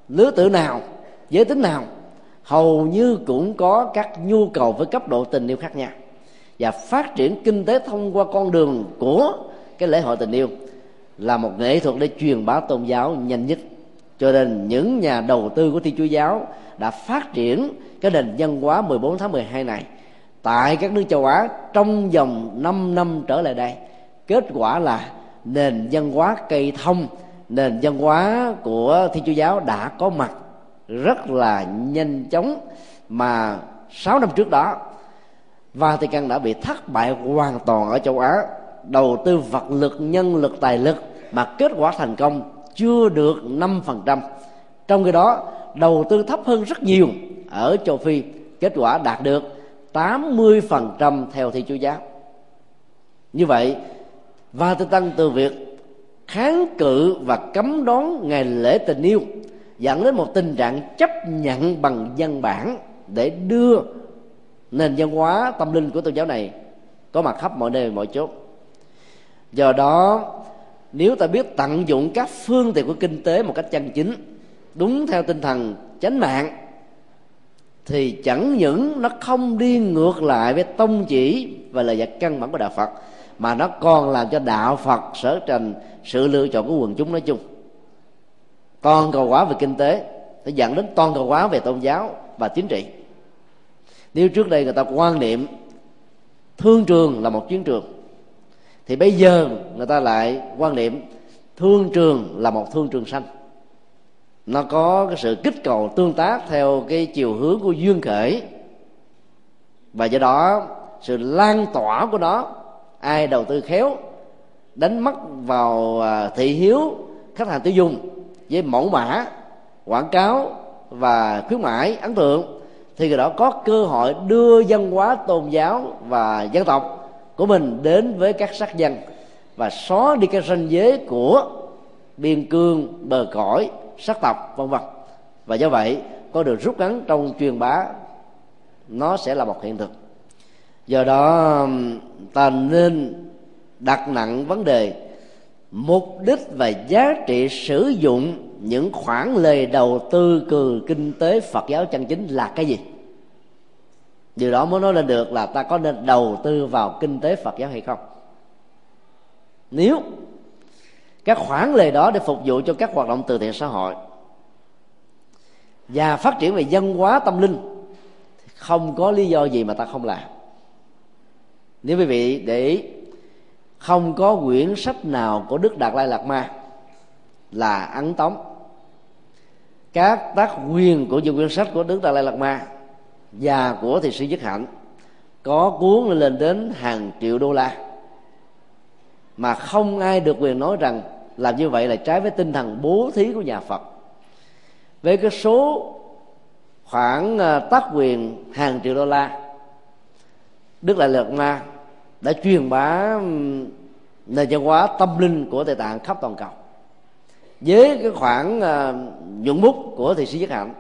lứa tuổi nào, giới tính nào, hầu như cũng có các nhu cầu với cấp độ tình yêu khác nhau. Và phát triển kinh tế thông qua con đường của cái lễ hội tình yêu là một nghệ thuật để truyền bá tôn giáo nhanh nhất. Cho nên những nhà đầu tư của thiên chúa giáo đã phát triển cái nền văn hóa 14 tháng 12 này tại các nước châu Á trong vòng 5 năm trở lại đây. Kết quả là nền văn hóa cây thông nền văn hóa của thiên chúa giáo đã có mặt rất là nhanh chóng mà 6 năm trước đó, Vatican đã bị thất bại hoàn toàn ở châu Á. Đầu tư vật lực, nhân lực, tài lực mà kết quả thành công chưa được 5% trong khi đó, đầu tư thấp hơn rất nhiều ở châu Phi, kết quả đạt được 80% theo thi chúa giáo. Như vậy, Vatican từ việc kháng cự và cấm đón ngày lễ tình yêu, dẫn đến một tình trạng chấp nhận bằng văn bản để đưa nền văn hóa tâm linh của tôn giáo này có mặt khắp mọi nơi, mọi chốt do đó, nếu ta biết tận dụng các phương tiện của kinh tế một cách chân chính, đúng theo tinh thần chánh mạng, thì chẳng những nó không đi ngược lại với tông chỉ và lời dạy căn bản của đạo Phật mà nó còn làm cho đạo Phật sở trành sự lựa chọn của quần chúng nói chung. Toàn cầu hóa về kinh tế sẽ dẫn đến toàn cầu hóa về tôn giáo và chính trị. Nếu trước đây người ta quan niệm thương trường là một chiến trường, thì bây giờ người ta lại quan niệm thương trường là một thương trường xanh. Nó có cái sự kích cầu tương tác theo cái chiều hướng của duyên khởi, và do đó sự lan tỏa của nó ai đầu tư khéo, đánh mất vào à, thị hiếu khách hàng tiêu dùng với mẫu mã, quảng cáo và khuyến mãi, ấn tượng, thì người đó có cơ hội đưa văn hóa tôn giáo và dân tộc của mình đến với các sắc dân và xóa đi cái ranh giới của biên cương, bờ cõi, sắc tộc, vân vân. Và do vậy, có được rút ngắn trong truyền bá, nó sẽ là một hiện thực do đó ta nên đặt nặng vấn đề. Mục đích và giá trị sử dụng những khoản lời đầu tư từ kinh tế phật giáo chân chính là cái gì? Điều đó mới nói lên được là ta có nên đầu tư vào kinh tế phật giáo hay không? Nếu các khoản lời đó để phục vụ cho các hoạt động từ thiện xã hội và phát triển về văn hóa tâm linh, không có lý do gì mà ta không làm nếu quý vị để ý, không có quyển sách nào của đức đạt lai lạt ma là ấn tống. Các tác quyền của những quyển sách của đức đạt lai lạt ma và của thị sĩ nhất hạnh có cuốn lên đến hàng triệu đô la. Mà không ai được quyền nói rằng làm như vậy là trái với tinh thần bố thí của nhà phật. Với cái số khoảng à, tác quyền hàng triệu đô la, đức lại lạt ma đã truyền bá nền văn hóa tâm linh của tây tạng khắp toàn cầu. Với cái khoảng uh, nhuận bút của thị sư nhất hạnh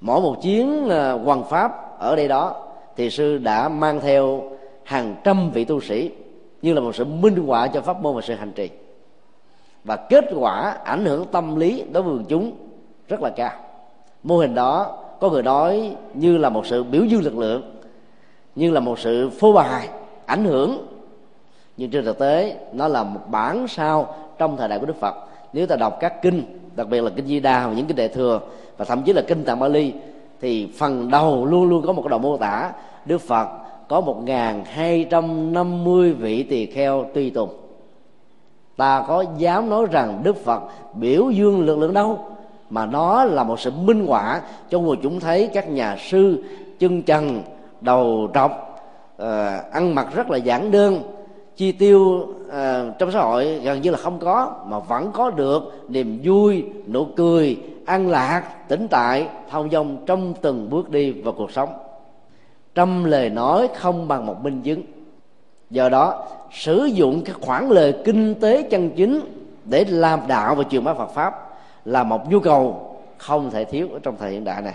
mỗi một chuyến ờ, uh, hoàng pháp ở đây đó thì sư đã mang theo hàng trăm vị tu sĩ như là một sự minh họa cho pháp môn và sự hành trì. Và kết quả ảnh hưởng tâm lý đối với quần chúng rất là cao. Mô hình đó có người nói như là một sự biểu dương lực lượng như là một sự phô bài ảnh hưởng. Nhưng trên thực tế, nó là một bản sao trong thời đại của đức phật. Nếu ta đọc các kinh, đặc biệt là kinh di đà và những kinh đại thừa, và thậm chí là kinh tạng bali, thì phần đầu luôn luôn có một cái đoạn mô tả đức phật có một ngàn hai trăm năm mươi vị tỳ kheo tùy tùng. Ta có dám nói rằng đức phật biểu dương lực lượng đâu, mà nó là một sự minh họa cho người chúng thấy các nhà sư chân trần, đầu trọc uh, ăn mặc rất là giản đơn chi tiêu uh, trong xã hội gần như là không có mà vẫn có được niềm vui nụ cười an lạc tĩnh tại thông dong trong từng bước đi vào cuộc sống. Trăm lời nói không bằng một minh chứng. Do đó sử dụng các khoản lời kinh tế chân chính để làm đạo và truyền bá Phật pháp là một nhu cầu không thể thiếu ở trong thời hiện đại này.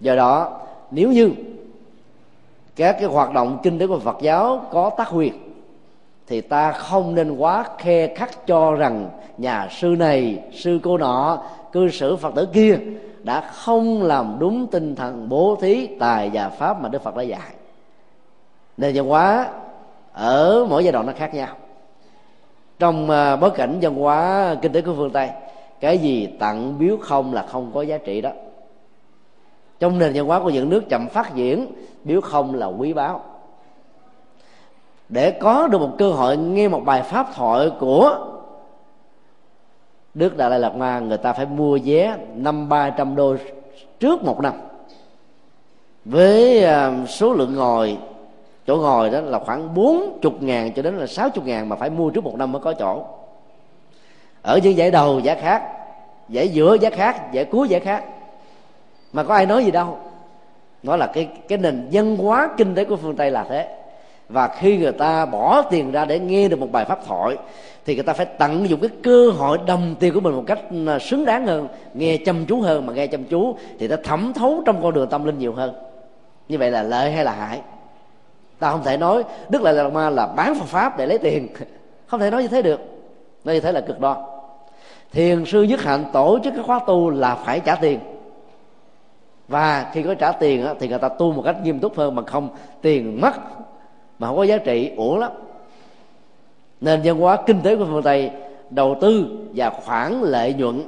Do đó nếu như các cái hoạt động kinh tế của Phật giáo có tác quyền thì ta không nên quá khe khắc cho rằng nhà sư này, sư cô nọ, cư xử phật tử kia đã không làm đúng tinh thần bố thí, tài và pháp mà đức phật đã dạy. Nền văn hóa ở mỗi giai đoạn nó khác nhau. Trong à, bối cảnh văn hóa kinh tế của phương tây, cái gì tặng biếu không là không có giá trị đó. Trong nền văn hóa của những nước chậm phát triển biếu không là quý báu. Để có được một cơ hội nghe một bài pháp thoại của Đức Đại Lai Lạt Ma người ta phải mua vé năm ba trăm đô trước một năm. Với à, số lượng ngồi, chỗ ngồi đó là khoảng bốn chục ngàn cho đến là sáu chục ngàn mà phải mua trước một năm mới có chỗ. Ở những giải đầu giá khác, giải giữa giá khác, giải cuối giá khác. Mà có ai nói gì đâu nó là cái cái nền văn hóa kinh tế của phương tây là thế. Và khi người ta bỏ tiền ra để nghe được một bài pháp thoại, thì người ta phải tận dụng cái cơ hội đồng tiền của mình một cách à, xứng đáng hơn, nghe chăm chú hơn. Mà nghe chăm chú thì ta thẩm thấu trong con đường tâm linh nhiều hơn. Như vậy là lợi hay là hại? Ta không thể nói đức lại là ma là bán phật pháp để lấy tiền. Không thể nói như thế được. Nói như thế là cực đoan. Thiền sư nhất hạnh tổ chức cái khóa tu là phải trả tiền và khi có trả tiền thì người ta tu một cách nghiêm túc hơn mà không. Tiền mất mà không có giá trị, ủa lắm. Nên văn hóa kinh tế của phương tây đầu tư và khoản lợi nhuận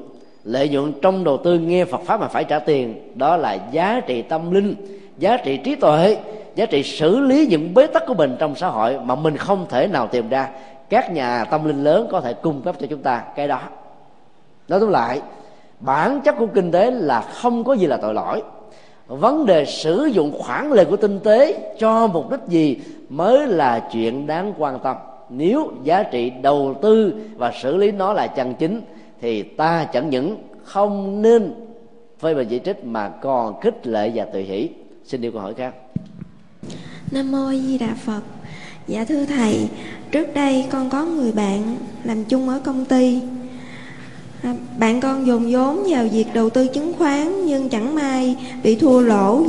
lợi nhuận trong đầu tư nghe phật pháp mà phải trả tiền, đó là giá trị tâm linh, giá trị trí tuệ, giá trị xử lý những bế tắc của mình trong xã hội mà mình không thể nào tìm ra. Các nhà tâm linh lớn có thể cung cấp cho chúng ta cái đó. Nói tóm lại, bản chất của kinh tế là không có gì là tội lỗi vấn đề sử dụng khoản lời của tinh tế cho mục đích gì mới là chuyện đáng quan tâm. Nếu giá trị đầu tư và xử lý nó là chân chính, thì ta chẳng những không nên phê bình chỉ trích mà còn khích lệ và tự hỷ. Xin điều câu hỏi khác. Nam mô di đà phật. Dạ thưa thầy, trước đây con có người bạn làm chung ở công ty. À, bạn con dồn vốn vào việc đầu tư chứng khoán, nhưng chẳng may bị thua lỗ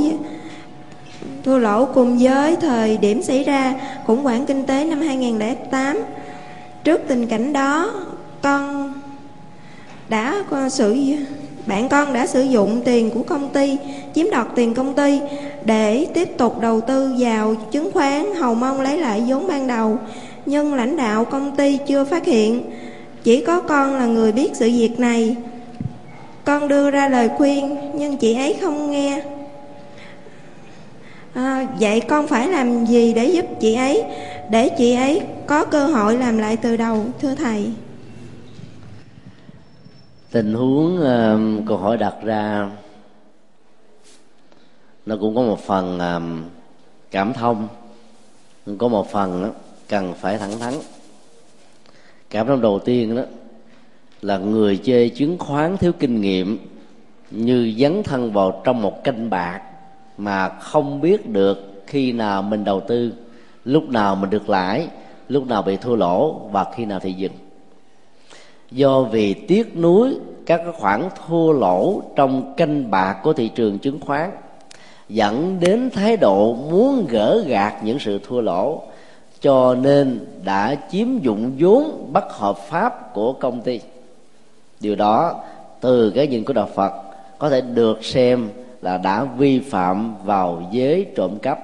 thua lỗ cùng với thời điểm xảy ra khủng hoảng kinh tế năm 2008 trước tình cảnh đó, con đã sử bạn con đã sử dụng tiền của công ty, chiếm đoạt tiền công ty để tiếp tục đầu tư vào chứng khoán, hầu mong lấy lại vốn ban đầu. Nhưng lãnh đạo công ty chưa phát hiện chỉ có con là người biết sự việc này. Con đưa ra lời khuyên nhưng chị ấy không nghe. À, vậy con phải làm gì để giúp chị ấy để chị ấy có cơ hội làm lại từ đầu thưa thầy? Tình huống uh, câu hỏi đặt ra nó cũng có một phần uh, cảm thông có một phần cần phải thẳng thắn cảm thông đầu tiên đó. Là người chơi chứng khoán thiếu kinh nghiệm, như dấn thân vào trong một canh bạc mà không biết được khi nào mình đầu tư, lúc nào mình được lãi, lúc nào bị thua lỗ và khi nào thì dừng. Do vì tiếc nuối các khoản thua lỗ trong canh bạc của thị trường chứng khoán, dẫn đến thái độ muốn gỡ gạt những sự thua lỗ cho nên đã chiếm dụng vốn bất hợp pháp của công ty. Điều đó, từ cái nhìn của đạo phật, có thể được xem là đã vi phạm vào giới trộm cắp.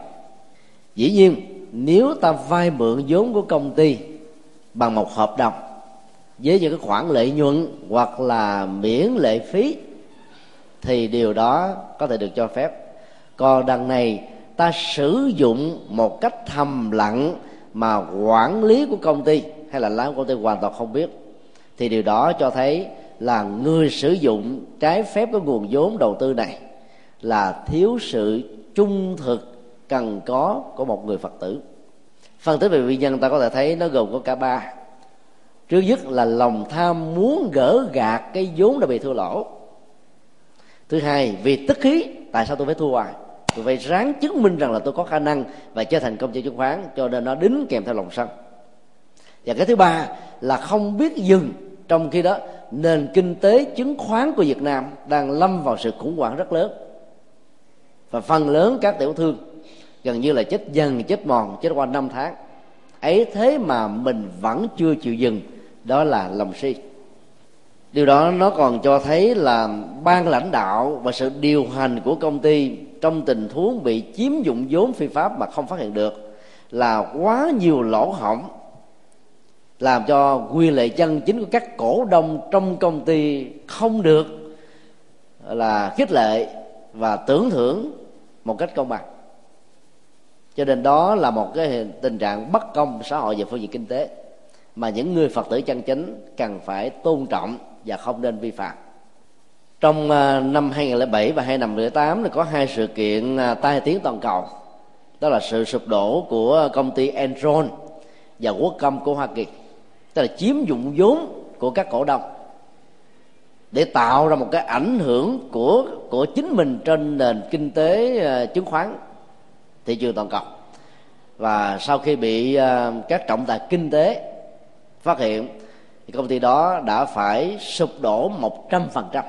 Dĩ nhiên, nếu ta vay mượn vốn của công ty bằng một hợp đồng với những cái khoản lợi nhuận hoặc là miễn lệ phí, thì điều đó có thể được cho phép. Còn đằng này, ta sử dụng một cách thầm lặng mà quản lý của công ty hay là lái của công ty hoàn toàn không biết, thì điều đó cho thấy là người sử dụng trái phép cái nguồn vốn đầu tư này là thiếu sự trung thực, cần có của một người phật tử. Phân tích về nguyên nhân, ta có thể thấy nó gồm có cả ba. Trước nhất là lòng tham muốn gỡ gạt cái vốn đã bị thua lỗ. Thứ hai, vì tức khí, tại sao tôi phải thua hoài? Tôi phải ráng chứng minh rằng là tôi có khả năng và chơi thành công trên chứng khoán, cho nên nó đính kèm theo lòng sân. Và cái thứ ba là không biết dừng trong khi đó nền kinh tế chứng khoán của Việt Nam đang lâm vào sự khủng hoảng rất lớn. Và phần lớn các tiểu thương gần như là chết dần, chết mòn, chết qua năm tháng. Ấy thế mà mình vẫn chưa chịu dừng, đó là lòng si. Điều đó nó còn cho thấy là ban lãnh đạo và sự điều hành của công ty trong tình huống bị chiếm dụng vốn phi pháp mà không phát hiện được, là quá nhiều lỗ hỏng làm cho quyền lệ chân chính của các cổ đông trong công ty không được, là khích lệ và tưởng thưởng một cách công bằng. Cho nên đó là một cái tình trạng bất công xã hội về phương diện kinh tế mà những người phật tử chân chính cần phải tôn trọng và không nên vi phạm trong à, năm 2007 và 2008 thì có hai sự kiện à, tai tiếng toàn cầu. Đó là sự sụp đổ của công ty Enron và quốc công của Hoa Kỳ. Tức là chiếm dụng vốn của các cổ đông để tạo ra một cái ảnh hưởng của của chính mình trên nền kinh tế uh, chứng khoán thị trường toàn cầu. Và sau khi bị uh, các trọng tài kinh tế phát hiện thì công ty đó đã phải sụp đổ một trăm phần trăm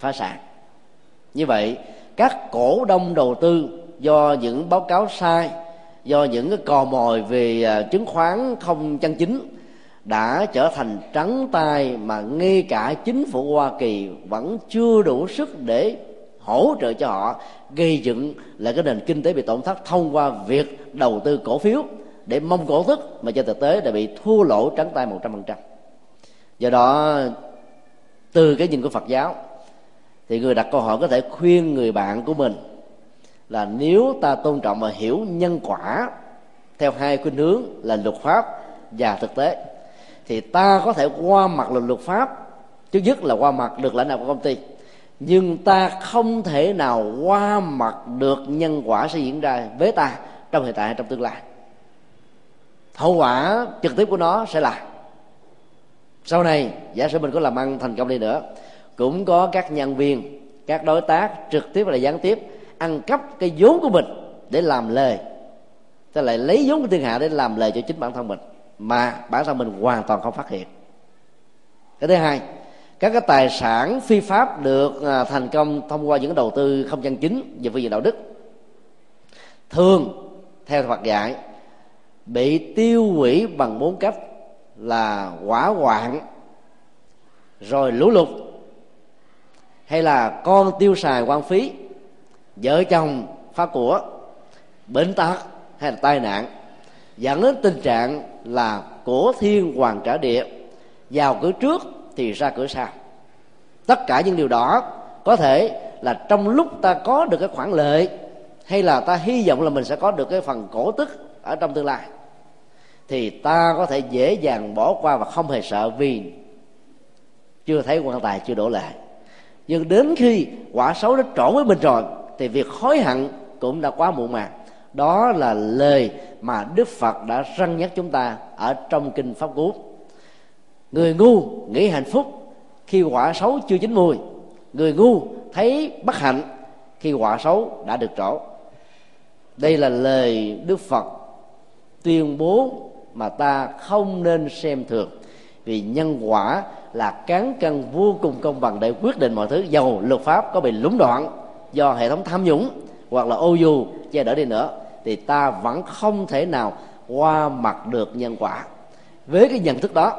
phá sản. Như vậy, các cổ đông đầu tư do những báo cáo sai, do những cái cò mồi về à, chứng khoán không chân chính đã trở thành trắng tay mà ngay cả chính phủ Hoa Kỳ vẫn chưa đủ sức để hỗ trợ cho họ, gây dựng lại cái nền kinh tế bị tổn thất thông qua việc đầu tư cổ phiếu để mong cổ tức mà cho thực tế đã bị thua lỗ trắng tay một trăm phần trăm. Do đó, từ cái nhìn của Phật giáo thì người đặt câu hỏi có thể khuyên người bạn của mình là nếu ta tôn trọng và hiểu nhân quả theo hai khuynh hướng là luật pháp và thực tế, thì ta có thể qua mặt luật luật pháp. Trước nhất là qua mặt được lãnh đạo của công ty, nhưng ta không thể nào qua mặt được nhân quả sẽ diễn ra với ta trong hiện tại hay trong tương lai. Hậu quả trực tiếp của nó sẽ là, sau này giả sử mình có làm ăn thành công đi nữa cũng có các nhân viên, các đối tác trực tiếp và gián tiếp, ăn cắp cái vốn của mình để làm lời. Ta lại lấy vốn của thiên hạ để làm lời cho chính bản thân mình, mà bản thân mình hoàn toàn không phát hiện. Cái thứ hai, các cái tài sản phi pháp được à, thành công thông qua những đầu tư không chân chính về phương diện đạo đức, thường, theo Phật dạy bị tiêu hủy bằng bốn cách là quả hoạn, rồi lũ lụt hay là con tiêu xài quan phí, vợ chồng, phá của, bệnh tật hay là tai nạn, dẫn đến tình trạng là của thiên hoàng trả địa, vào cửa trước thì ra cửa sau. Tất cả những điều đó có thể là trong lúc ta có được cái khoản lợi, hay là ta hy vọng là mình sẽ có được cái phần cổ tức ở trong tương lai, thì ta có thể dễ dàng bỏ qua và không hề sợ vì chưa thấy quan tài, chưa đổ lệ nhưng đến khi quả xấu nó trộn với mình rồi, thì việc hối hận cũng đã quá muộn màng. Đó là lời mà đức phật đã răng nhắc chúng ta ở trong kinh pháp cú. Người ngu nghĩ hạnh phúc khi quả xấu chưa chín mùi. Người ngu thấy bất hạnh khi quả xấu đã được trổ. Đây là lời đức phật tuyên bố mà ta không nên xem thường vì nhân quả là cán cân vô cùng công bằng để quyết định mọi thứ. Dầu luật pháp có bị lúng đoạn do hệ thống tham nhũng hoặc là ô dù che đỡ đi nữa, thì ta vẫn không thể nào qua mặt được nhân quả. Với cái nhận thức đó,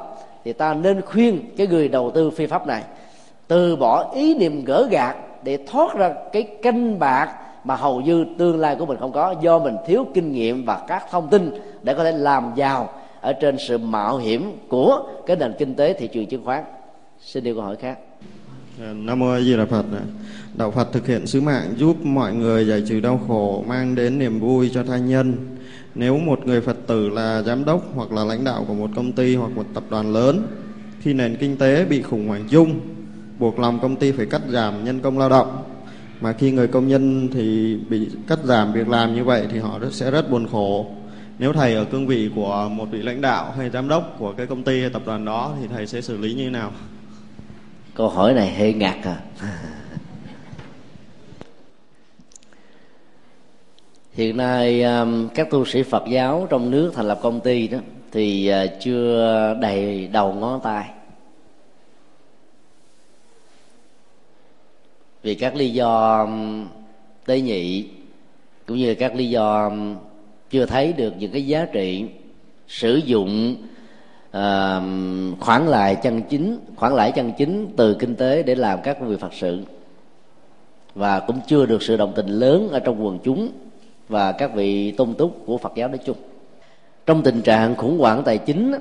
thì ta nên khuyên cái người đầu tư phi pháp này từ bỏ ý niệm gỡ gạt để thoát ra cái canh bạc mà hầu như tương lai của mình không có, do mình thiếu kinh nghiệm và các thông tin để có thể làm giàu ở trên sự mạo hiểm của cái nền kinh tế thị trường chứng khoán. Xin điều câu hỏi khác. Dạ, Nam mô A Di Đà Phật. Đạo Phật thực hiện sứ mạng giúp mọi người giải trừ đau khổ, mang đến niềm vui cho tha nhân. Nếu một người Phật tử là giám đốc hoặc là lãnh đạo của một công ty hoặc một tập đoàn lớn, khi nền kinh tế bị khủng hoảng chung, buộc lòng công ty phải cắt giảm nhân công lao động, mà khi người công nhân thì bị cắt giảm việc làm như vậy thì họ sẽ rất buồn khổ nếu thầy ở cương vị của một vị lãnh đạo hay giám đốc của cái công ty hay tập đoàn đó thì thầy sẽ xử lý như thế nào? Câu hỏi này hơi ngặt à. Hiện nay um, các tu sĩ phật giáo trong nước thành lập công ty đó thì uh, chưa đầy đầu ngón tay. Vì các lý do um, tế nhị cũng như các lý do um, chưa thấy được những cái giá trị sử dụng uh, khoản lại chân chính khoản lãi chân chính từ kinh tế để làm các công việc phật sự. Và cũng chưa được sự đồng tình lớn ở trong quần chúng và các vị tôn túc của phật giáo nói chung. Trong tình trạng khủng hoảng tài chính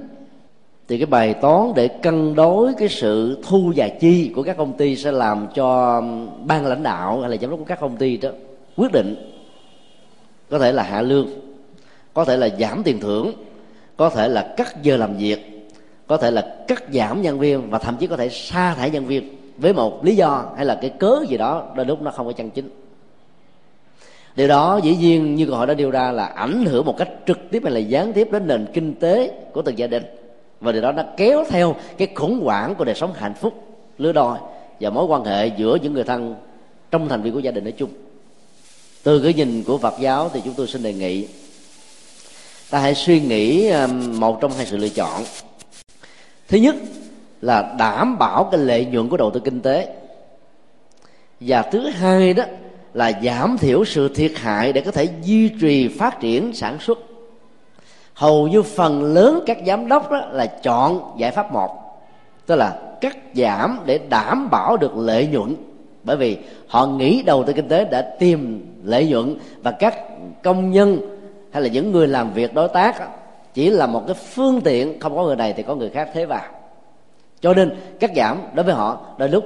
thì cái bài toán để cân đối cái sự thu và chi của các công ty sẽ làm cho ban lãnh đạo hay là giám đốc của các công ty đó quyết định có thể là hạ lương có thể là giảm tiền thưởng, có thể là cắt giờ làm việc, có thể là cắt giảm nhân viên và thậm chí có thể sa thải nhân viên với một lý do hay là cái cớ gì đó đôi lúc nó không có chân chính. Điều đó dĩ nhiên như câu hỏi đã đưa ra là ảnh hưởng một cách trực tiếp hay là gián tiếp đến nền kinh tế của từng gia đình. Và điều đó nó kéo theo cái khủng hoảng của đời sống hạnh phúc, lứa đôi và mối quan hệ giữa những người thân trong thành viên của gia đình nói chung. Từ cái nhìn của phật giáo thì chúng tôi xin đề nghị ta hãy suy nghĩ ờ, một trong hai sự lựa chọn. Thứ nhất là đảm bảo cái lợi nhuận của đầu tư kinh tế. Và thứ hai đó là giảm thiểu sự thiệt hại để có thể duy trì phát triển sản xuất. Hầu như phần lớn các giám đốc đó là chọn giải pháp một, tức là cắt giảm để đảm bảo được lợi nhuận. Bởi vì họ nghĩ đầu tư kinh tế đã tìm lợi nhuận và các công nhân hay là những người làm việc đối tác chỉ là một cái phương tiện, không có người này thì có người khác thế vào. Cho nên cắt giảm đối với họ, đôi lúc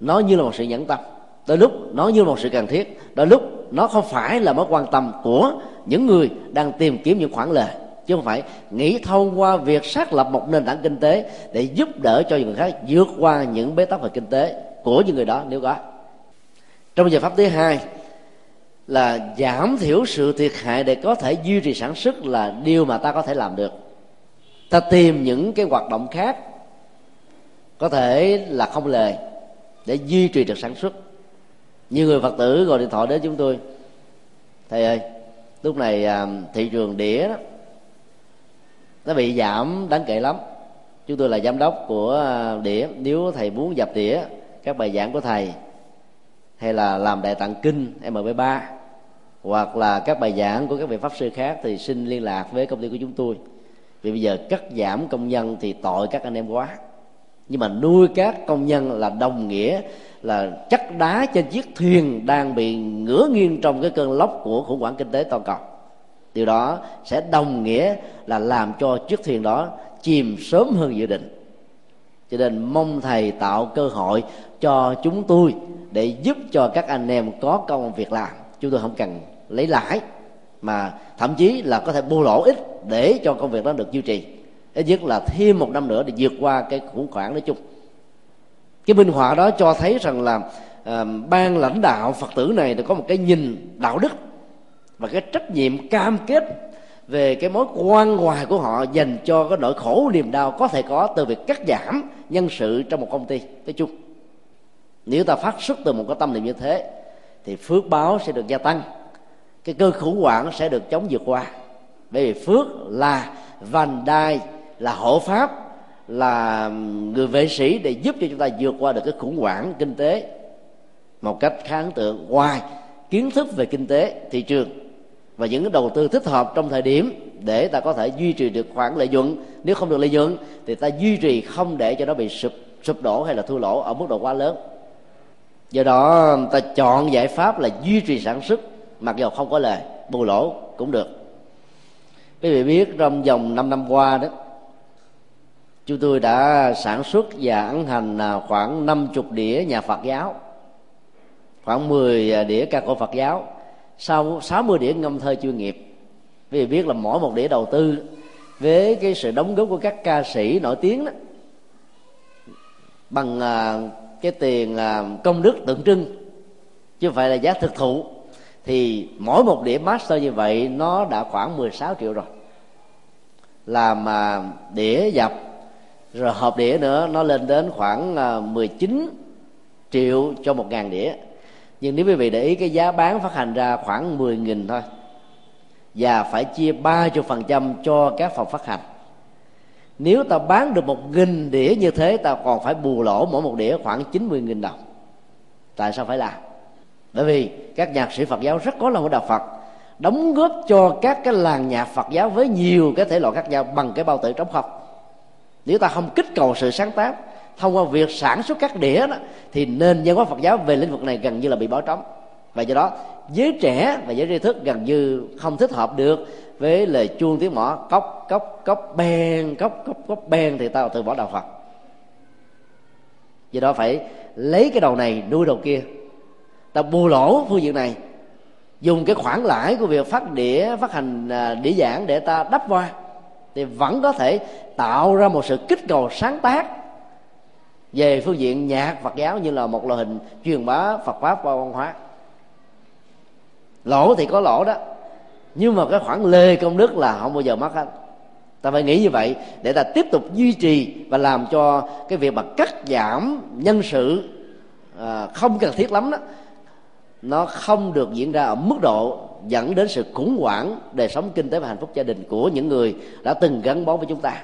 nó như là một sự nhẫn tâm, đôi lúc nó như là một sự cần thiết, đôi lúc nó không phải là mối quan tâm của những người đang tìm kiếm những khoản lời. Chứ không phải nghĩ thông qua việc xác lập một nền tảng kinh tế để giúp đỡ cho những người khác vượt qua những bế tắc về kinh tế của những người đó nếu có. Trong giờ pháp thứ hai là giảm thiểu sự thiệt hại để có thể duy trì sản xuất là điều mà ta có thể làm được. Ta tìm những cái hoạt động khác có thể là không lời để duy trì được sản xuất. Nhiều người phật tử gọi điện thoại đến chúng tôi thầy ơi lúc này à, thị trường đĩa đó, nó bị giảm đáng kể lắm. Chúng tôi là giám đốc của à, đĩa. Nếu thầy muốn dập đĩa các bài giảng của thầy hay là làm đại tạng kinh mp 3 hoặc là các bài giảng của các vị pháp sư khác thì xin liên lạc với công ty của chúng tôi. Vì bây giờ cắt giảm công nhân thì tội các anh em quá. Nhưng mà nuôi các công nhân là đồng nghĩa, là chắc đá trên chiếc thuyền đang bị ngửa nghiêng trong cái cơn lốc của khủng hoảng kinh tế toàn cầu. Điều đó sẽ đồng nghĩa là làm cho chiếc thuyền đó chìm sớm hơn dự định. Cho nên mong thầy tạo cơ hội cho chúng tôi để giúp cho các anh em có công việc làm. Chúng tôi không cần lấy lãi mà thậm chí là có thể bù lỗ ít để cho công việc đó được duy trì. Ít nhất là thêm một năm nữa để vượt qua cái khủng hoảng nói chung. Cái minh họa đó cho thấy rằng là à, ban lãnh đạo phật tử này có một cái nhìn đạo đức và cái trách nhiệm cam kết về cái mối quan hoài của họ dành cho cái nỗi khổ niềm đau có thể có từ việc cắt giảm nhân sự trong một công ty. Nói chung nếu ta phát xuất từ một cái tâm niệm như thế thì phước báo sẽ được gia tăng cái cơn khủng hoảng sẽ được chống vượt qua. Bởi vì phước là vành đai, là hộ pháp, là người vệ sĩ để giúp cho chúng ta vượt qua được cái khủng hoảng kinh tế một cách khá ấn tượng. Ngoài kiến thức về kinh tế, thị trường và những cái đầu tư thích hợp trong thời điểm để ta có thể duy trì được khoản lợi nhuận, nếu không được lợi nhuận thì ta duy trì không để cho nó bị sụp sụp đổ hay là thua lỗ ở mức độ quá lớn. Do đó, ta chọn giải pháp là duy trì sản xuất mặc dù không có lời, bù lỗ cũng được. Quý vị biết trong vòng 5 năm qua đó, chúng tôi đã sản xuất và ấn hành à, khoảng 50 đĩa nhà Phật giáo, khoảng 10 à, đĩa ca cổ Phật giáo. Sau 60 đĩa ngâm thơ chuyên nghiệp vì biết là mỗi một đĩa đầu tư với cái sự đóng góp của các ca sĩ nổi tiếng đó, bằng à, cái tiền công đức tượng trưng, chứ không phải là giá thực thụ thì mỗi một đĩa master như vậy nó đã khoảng 16 triệu rồi. Làm mà đĩa dập, rồi hộp đĩa nữa, nó lên đến khoảng à, 19 triệu cho một ngàn đĩa. Nhưng nếu quý vị để ý, cái giá bán phát hành ra khoảng 10 nghìn thôi. Và phải chia ba phần trăm cho các phòng phát hành. Nếu ta bán được một nghìn đĩa như thế, ta còn phải bù lỗ mỗi một đĩa khoảng 90 nghìn đồng. Tại sao phải làm? Bởi vì các nhạc sĩ Phật giáo rất có lòng của đạo Phật, đóng góp cho các cái làng nhạc Phật giáo với nhiều cái thể loại khác nhau bằng cái bao tử trống không nếu ta không kích cầu sự sáng tác, thông qua việc sản xuất các đĩa đó, thì nền văn hóa Phật giáo về lĩnh vực này gần như là bị bỏ trống. Và do đó, giới trẻ và giới tri thức gần như không thích hợp được với lời chuông tiếng mõ, cốc cốc cốc, bèn, cốc cốc cốc, bèn thì tao từ bỏ đạo Phật. Do đó phải lấy cái đầu này nuôi đầu kia ta bù lỗ phương diện này. Dùng cái khoản lãi của việc phát đĩa phát hành à, đĩa giảng để ta đắp qua thì vẫn có thể tạo ra một sự kích cầu sáng tác về phương diện nhạc Phật giáo như là một loại hình truyền bá Phật pháp qua văn hóa. Lỗ thì có lỗ đó nhưng mà cái khoản lê công đức là không bao giờ mất hết. Ta phải nghĩ như vậy để ta tiếp tục duy trì và làm cho cái việc mà cắt giảm nhân sự à, không cần thiết lắm đó nó không được diễn ra ở mức độ dẫn đến sự khủng hoảng đời sống kinh tế và hạnh phúc gia đình của những người đã từng gắn bó với chúng ta.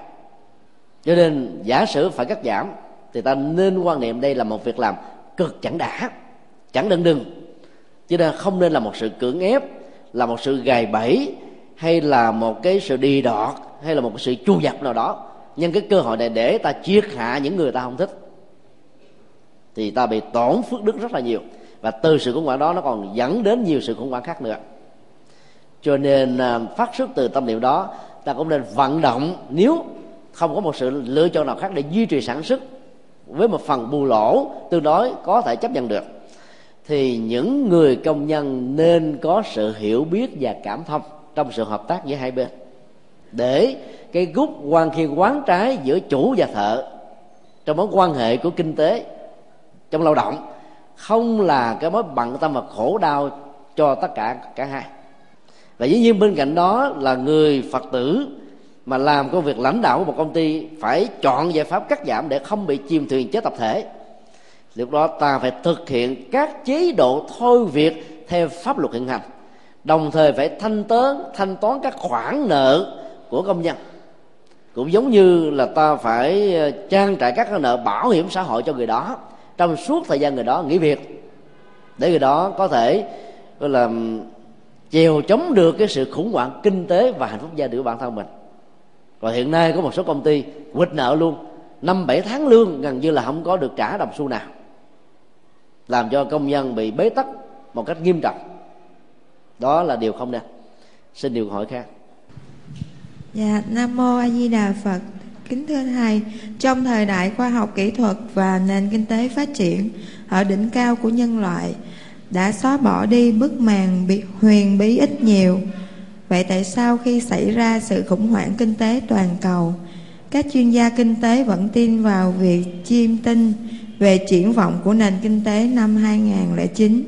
Cho nên, giả sử phải cắt giảm, thì ta nên quan niệm đây là một việc làm cực chẳng đã, chẳng đừng đừng. Cho nên không nên là một sự cưỡng ép, là một sự gài bẫy, hay là một cái sự đi đọt, hay là một cái sự chu dập nào đó. Nhân cái cơ hội này để ta triệt hạ những người ta không thích, thì ta bị tổn phước đức rất là nhiều và từ sự khủng hoảng đó nó còn dẫn đến nhiều sự khủng hoảng khác nữa. Cho nên à, phát xuất từ tâm niệm đó, ta cũng nên vận động nếu không có một sự lựa chọn nào khác để duy trì sản xuất với một phần bù lỗ tương đối có thể chấp nhận được, thì những người công nhân nên có sự hiểu biết và cảm thông trong sự hợp tác giữa hai bên để cái gút quan khiên quán trái giữa chủ và thợ trong mối quan hệ của kinh tế, trong lao động không là cái mối bận tâm và khổ đau cho tất cả cả hai. Và dĩ nhiên bên cạnh đó là người phật tử mà làm công việc lãnh đạo của một công ty phải chọn giải pháp cắt giảm để không bị chìm thuyền chết tập thể. Lúc đó ta phải thực hiện các chế độ thôi việc theo pháp luật hiện hành, đồng thời phải thanh toán thanh toán các khoản nợ của công nhân. Cũng giống như là ta phải ờ, trang trải các nợ bảo hiểm xã hội cho người đó trong suốt thời gian người đó nghỉ việc, để người đó có thể, gọi là, chèo chống được cái sự khủng hoảng kinh tế và hạnh phúc gia đình của bản thân mình. Và hiện nay có một số công ty quỵt nợ luôn. Năm, bảy tháng lương gần như là không có được trả đồng xu nào. Làm cho công nhân bị bế tắc một cách nghiêm trọng. Đó là điều không nên. Xin điều hỏi khác. Dạ nam mô a di đà phật kính thưa thầy trong thời đại khoa học kỹ thuật và nền kinh tế phát triển, ở đỉnh cao của nhân loại đã xóa bỏ đi bức màn bị huyền bí ít nhiều. Vậy tại sao khi xảy ra sự khủng hoảng kinh tế toàn cầu, các chuyên gia kinh tế vẫn tin vào việc chiêm tinh về triển vọng của nền kinh tế năm 2009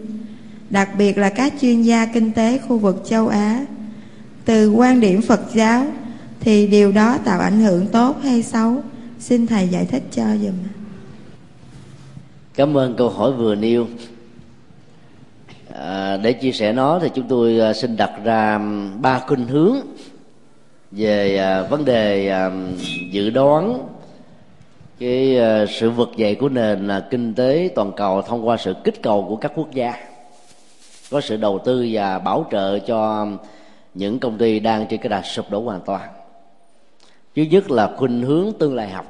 đặc biệt là các chuyên gia kinh tế khu vực châu Á, từ quan điểm Phật giáo thì điều đó tạo ảnh hưởng tốt hay xấu? Xin thầy giải thích cho dùm cảm ơn câu hỏi vừa nêu. À, để chia sẻ nó thì chúng tôi à, xin đặt ra ba khuynh hướng về à, vấn đề à, dự đoán cái à, sự vực dậy của nền à, kinh tế toàn cầu thông qua sự kích cầu của các quốc gia. Có sự đầu tư và bảo trợ cho những công ty đang trên cái đà sụp đổ hoàn toàn thứ nhất là khuynh hướng tương lai học.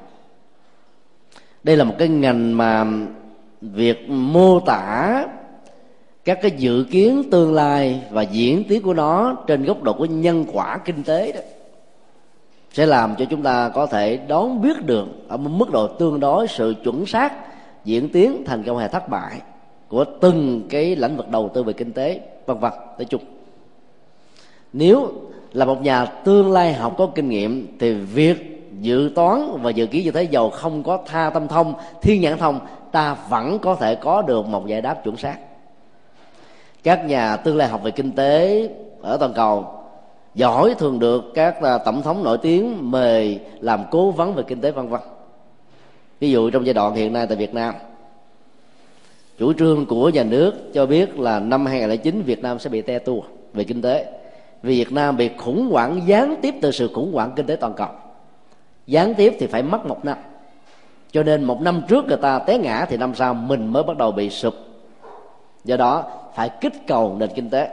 Đây là một cái ngành mà việc mô tả các cái dự kiến tương lai và diễn tiến của nó trên góc độ của nhân quả kinh tế đó sẽ làm cho chúng ta có thể đón biết được ở một mức độ tương đối sự chuẩn xác, diễn tiến thành công hay thất bại của từng cái lĩnh vực đầu tư về kinh tế, vân vân. Nói chung, nếu là một nhà tương lai học có kinh nghiệm thì việc dự toán và dự kiến như thế giàu không có tha tâm thông, thiên nhãn thông, ta vẫn có thể có được một giải đáp chuẩn xác. Các nhà tương lai học về kinh tế ở toàn cầu giỏi thường được các à, tổng thống nổi tiếng mời làm cố vấn về kinh tế vân vân. Ví dụ trong giai đoạn hiện nay tại Việt Nam, chủ trương của nhà nước cho biết là năm 2009 Việt Nam sẽ bị te tua về kinh tế. Việt Nam bị khủng hoảng, gián tiếp từ sự khủng hoảng kinh tế toàn cầu. Gián tiếp thì phải mất một năm. Cho nên một năm trước người ta té ngã thì năm sau mình mới bắt đầu bị sụp. Do đó, phải kích cầu nền kinh tế.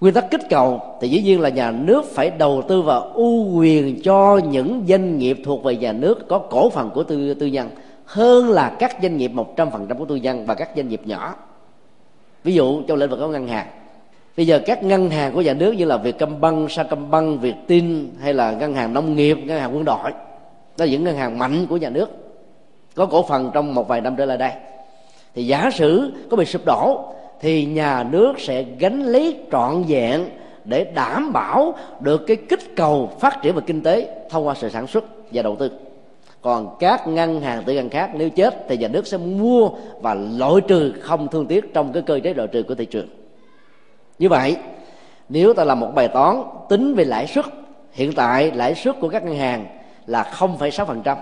Nguyên tắc kích cầu thì dĩ nhiên là nhà nước phải đầu tư vào ưu quyền cho những doanh nghiệp thuộc về nhà nước có cổ phần của tư tư nhân hơn là các doanh nghiệp một trăm phần trăm của tư nhân và các doanh nghiệp nhỏ. Ví dụ trong lĩnh vực của ngân hàng bây giờ các ngân hàng của nhà nước như là Vietcombank, Sacombank, Vietin hay là ngân hàng nông nghiệp, ngân hàng quân đội đó là những ngân hàng mạnh của nhà nước có cổ phần trong một vài năm trở lại đây. Thì giả sử có bị sụp đổ thì nhà nước sẽ gánh lấy trọn vẹn để đảm bảo được cái kích cầu phát triển về kinh tế thông qua sự sản xuất và đầu tư. Còn các ngân hàng tư nhân khác nếu chết thì nhà nước sẽ mua và loại trừ không thương tiếc trong cái cơ chế loại trừ của thị trường như vậy nếu ta làm một bài toán tính về lãi suất hiện tại lãi suất của các ngân hàng là 0,6%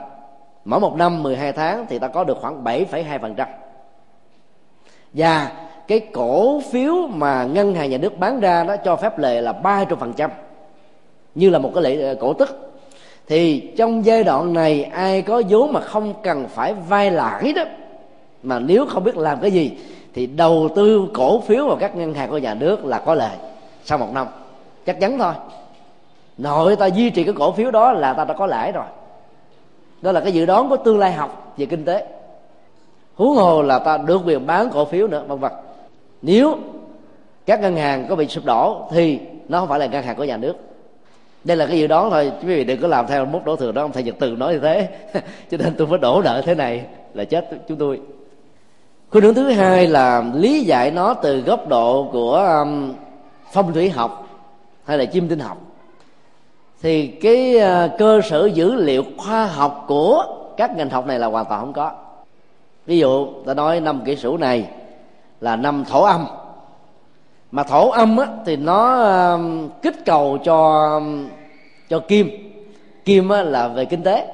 mỗi một năm 12 tháng thì ta có được khoảng 7,2% và cái cổ phiếu mà ngân hàng nhà nước bán ra đó cho phép lệ là ba trăm phần trăm như là một cái lệ ờ, cổ tức. Thì trong giai đoạn này ai có vốn mà không cần phải vay lãi đó mà nếu không biết làm cái gì thì đầu tư cổ phiếu vào các ngân hàng của nhà nước là có lợi sau một năm, chắc chắn thôi. Nội ta duy trì cái cổ phiếu đó là ta đã có lãi rồi. Đó là cái dự đoán của tương lai học về kinh tế. Huống hồ là ta được quyền bán cổ phiếu nữa, vân vân. Nếu các ngân hàng có bị sụp đổ thì nó không phải là ngân hàng của nhà nước. Đây là cái dự đoán thôi, quý vị đừng có làm theo mốt đổ thừa đó, ông thầy nhật từ nói như thế. Cho nên tôi phải đổ nợ thế này là chết chúng tôi khuynh hướng thứ hai là lý giải nó từ góc độ của um, phong thủy học hay là chim tinh học. Thì cái uh, cơ sở dữ liệu khoa học của các ngành học này là hoàn toàn không có. Ví dụ ta nói năm kỷ sửu này là năm thổ âm. Mà thổ âm á, thì nó uh, kích cầu cho um, cho kim. Kim á, là về kinh tế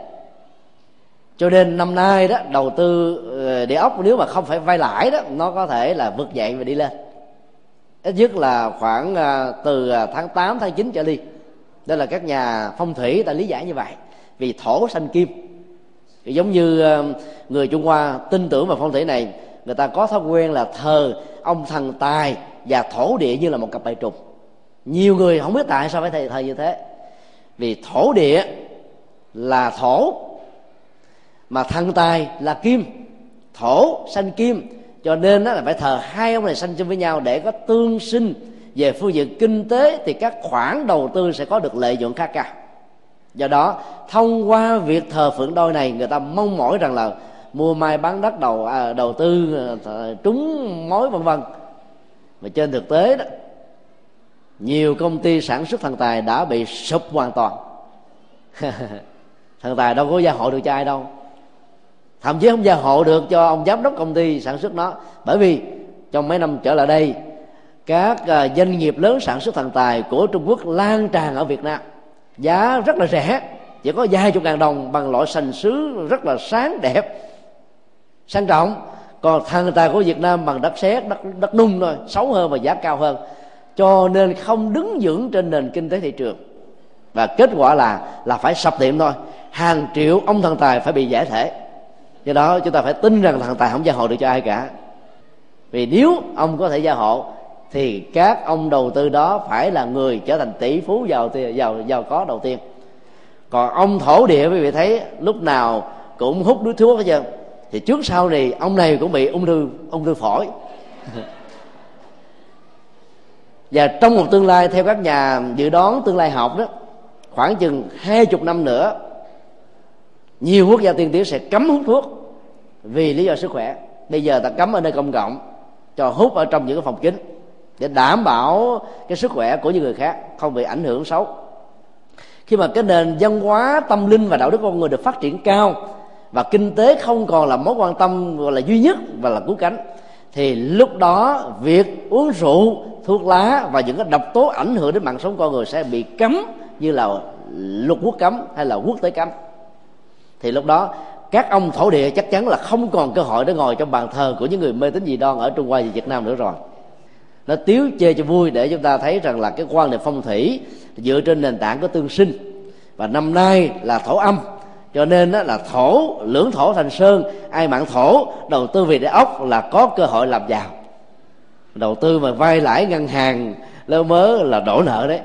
cho nên năm nay đó đầu tư ờ, địa ốc nếu mà không phải vay lãi đó nó có thể là vượt dậy và đi lên. Ít nhất là khoảng ờ, từ ờ, tháng 8, tháng 9 trở đi. Đây là các nhà phong thủy ta lý giải như vậy. Vì thổ sanh kim. Giống như người trung hoa tin tưởng vào phong thủy này người ta có thói quen là thờ ông thần tài và thổ địa như là một cặp bài trùng. Nhiều người không biết tại sao phải thầy thầy như thế. Vì thổ địa là thổ mà thân tài là kim thổ sanh kim. Cho nên đó là phải thờ hai ông này sanh chung với nhau để có tương sinh. Về phương diện kinh tế thì các khoản đầu tư sẽ có được lợi nhuận khá cao do đó thông qua việc thờ phượng đôi này người ta mong mỏi rằng là mua mai bán đất đầu à, đầu tư à, trúng mối vân vân. Mà trên thực tế đó nhiều công ty sản xuất thần tài đã bị sụp hoàn toàn. Thần tài đâu có gia hộ được cho ai đâu thậm chí không gia hộ được cho ông giám đốc công ty sản xuất nó. Bởi vì trong mấy năm trở lại đây, các à, doanh nghiệp lớn sản xuất thần tài của trung quốc lan tràn ở việt nam. Giá rất là rẻ, chỉ có vài chục ngàn đồng bằng loại sành sứ rất là sáng, đẹp, sang trọng. Còn thần tài của việt nam bằng đất sét đất đất nung thôi, xấu hơn và giá cao hơn. Cho nên không đứng vững trên nền kinh tế thị trường. Và kết quả là là phải sập tiệm thôi. Hàng triệu ông thần tài phải bị giải thể do đó chúng ta phải tin rằng thần tài không gia hộ được cho ai cả. Vì nếu ông có thể gia hộ, thì các ông đầu tư đó phải là người trở thành tỷ phú giàu giàu giàu có đầu tiên. Còn ông thổ địa, quý vị thấy, lúc nào cũng hút đuối thuốc hết trơn. Thì trước sau này, ông này cũng bị ung thư ung thư phổi. Và trong một tương lai, theo các nhà dự đoán tương lai học đó, khoảng chừng hai chục năm nữa nhiều quốc gia tiên tiến sẽ cấm hút thuốc vì lý do sức khỏe. Bây giờ ta cấm ở nơi công cộng, cho hút ở trong những cái phòng kín để đảm bảo cái sức khỏe của những người khác, không bị ảnh hưởng xấu. Khi mà cái nền văn hóa, tâm linh và đạo đức con người được phát triển cao và kinh tế không còn là mối quan tâm gọi là duy nhất và là cứu cánh, thì lúc đó việc uống rượu, thuốc lá và những cái độc tố ảnh hưởng đến mạng sống con người sẽ bị cấm như là luật quốc cấm hay là quốc tế cấm thì lúc đó, các ông thổ địa chắc chắn là không còn cơ hội để ngồi trong bàn thờ của những người mê tín dị đoan ở trung hoa và việt nam nữa rồi. Nó tiếu chê cho vui để chúng ta thấy rằng là cái quan niệm phong thủy dựa trên nền tảng của tương sinh. Và năm nay là thổ âm, cho nên là thổ, lưỡng thổ thành sơn, ai mạng thổ, đầu tư về để ốc là có cơ hội làm giàu. Đầu tư mà vay lãi ngân hàng lơ mớ là đổ nợ đấy.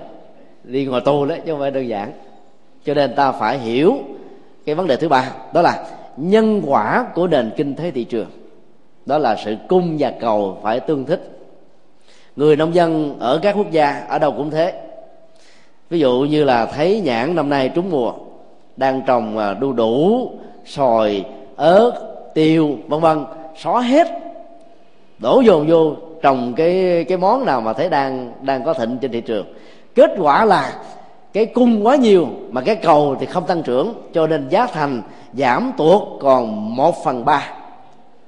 Đi ngồi tù đấy, chứ không phải đơn giản. Cho nên ta phải hiểu cái vấn đề thứ ba, đó là nhân quả của nền kinh tế thị trường. Đó là sự cung và cầu phải tương thích. Người nông dân ở các quốc gia ở đâu cũng thế. Ví dụ như là thấy nhãn năm nay trúng mùa, đang trồng à, đu đủ, sòi, ớt, tiêu, vân vân xóa hết. Đổ dồn vô, trồng cái cái món nào mà thấy đang đang có thịnh trên thị trường. Kết quả là cái cung quá nhiều mà cái cầu thì không tăng trưởng, cho nên giá thành giảm tuột còn một phần ba.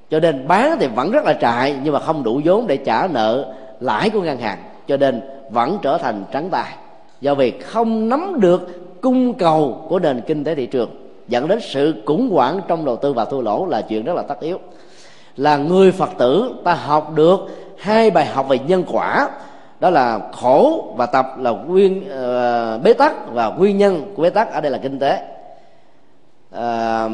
Cho nên bán thì vẫn rất là trại, nhưng mà không đủ vốn để trả nợ lãi của ngân hàng, cho nên vẫn trở thành trắng tay. Do vì không nắm được cung cầu của nền kinh tế thị trường, dẫn đến sự khủng hoảng trong đầu tư và thua lỗ là chuyện rất là tất yếu. Là người phật tử ta học được hai bài học về nhân quả đó là khổ và tập là nguyên uh, bế tắc và nguyên nhân của bế tắc. Ở đây là kinh tế. Uh,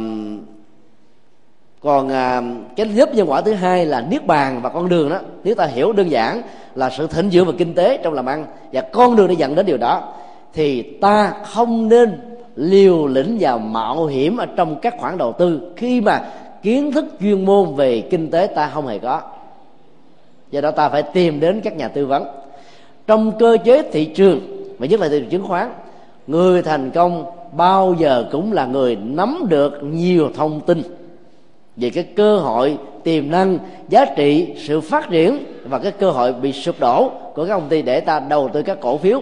còn uh, cái lớp nhân quả thứ hai là niết bàn và con đường đó. Nếu ta hiểu đơn giản là sự thịnh dưỡng và kinh tế trong làm ăn và con đường để dẫn đến điều đó thì ta không nên liều lĩnh vào mạo hiểm ở trong các khoản đầu tư. Khi mà kiến thức chuyên môn về kinh tế ta không hề có. Do đó ta phải tìm đến các nhà tư vấn trong cơ chế thị trường, và nhất là thị trường chứng khoán, người thành công bao giờ cũng là người nắm được nhiều thông tin về cái cơ hội tiềm năng, giá trị, sự phát triển và cái cơ hội bị sụp đổ của các công ty để ta đầu tư các cổ phiếu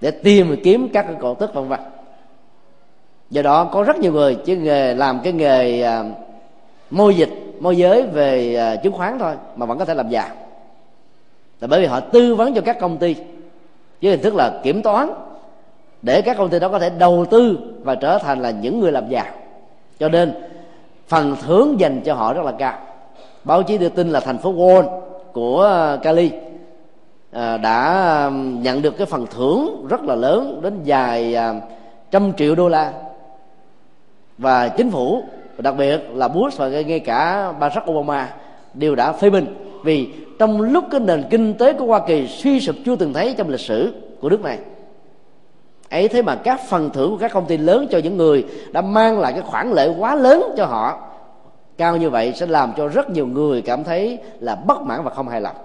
để tìm kiếm các cái cổ tức vân vân. Do đó có rất nhiều người chỉ nghề, làm cái nghề à, môi dịch, môi giới về à, chứng khoán thôi mà vẫn có thể làm giàu là bởi vì họ tư vấn cho các công ty với hình thức là kiểm toán, để các công ty đó có thể đầu tư và trở thành là những người làm giàu. Cho nên, phần thưởng dành cho họ rất là cao. Báo chí đưa tin là thành phố Wall của ờ, Cali ờ, đã nhận được cái phần thưởng rất là lớn đến vài ờ, trăm triệu đô la. Và chính phủ đặc biệt là Bush và ngay cả Barack Obama đều đã phê bình vì trong lúc cái nền kinh tế của Hoa Kỳ suy sụp chưa từng thấy trong lịch sử của nước này. Ấy thế mà các phần thưởng của các công ty lớn cho những người đã mang lại cái khoản lợi quá lớn cho họ, cao như vậy sẽ làm cho rất nhiều người cảm thấy là bất mãn và không hài lòng.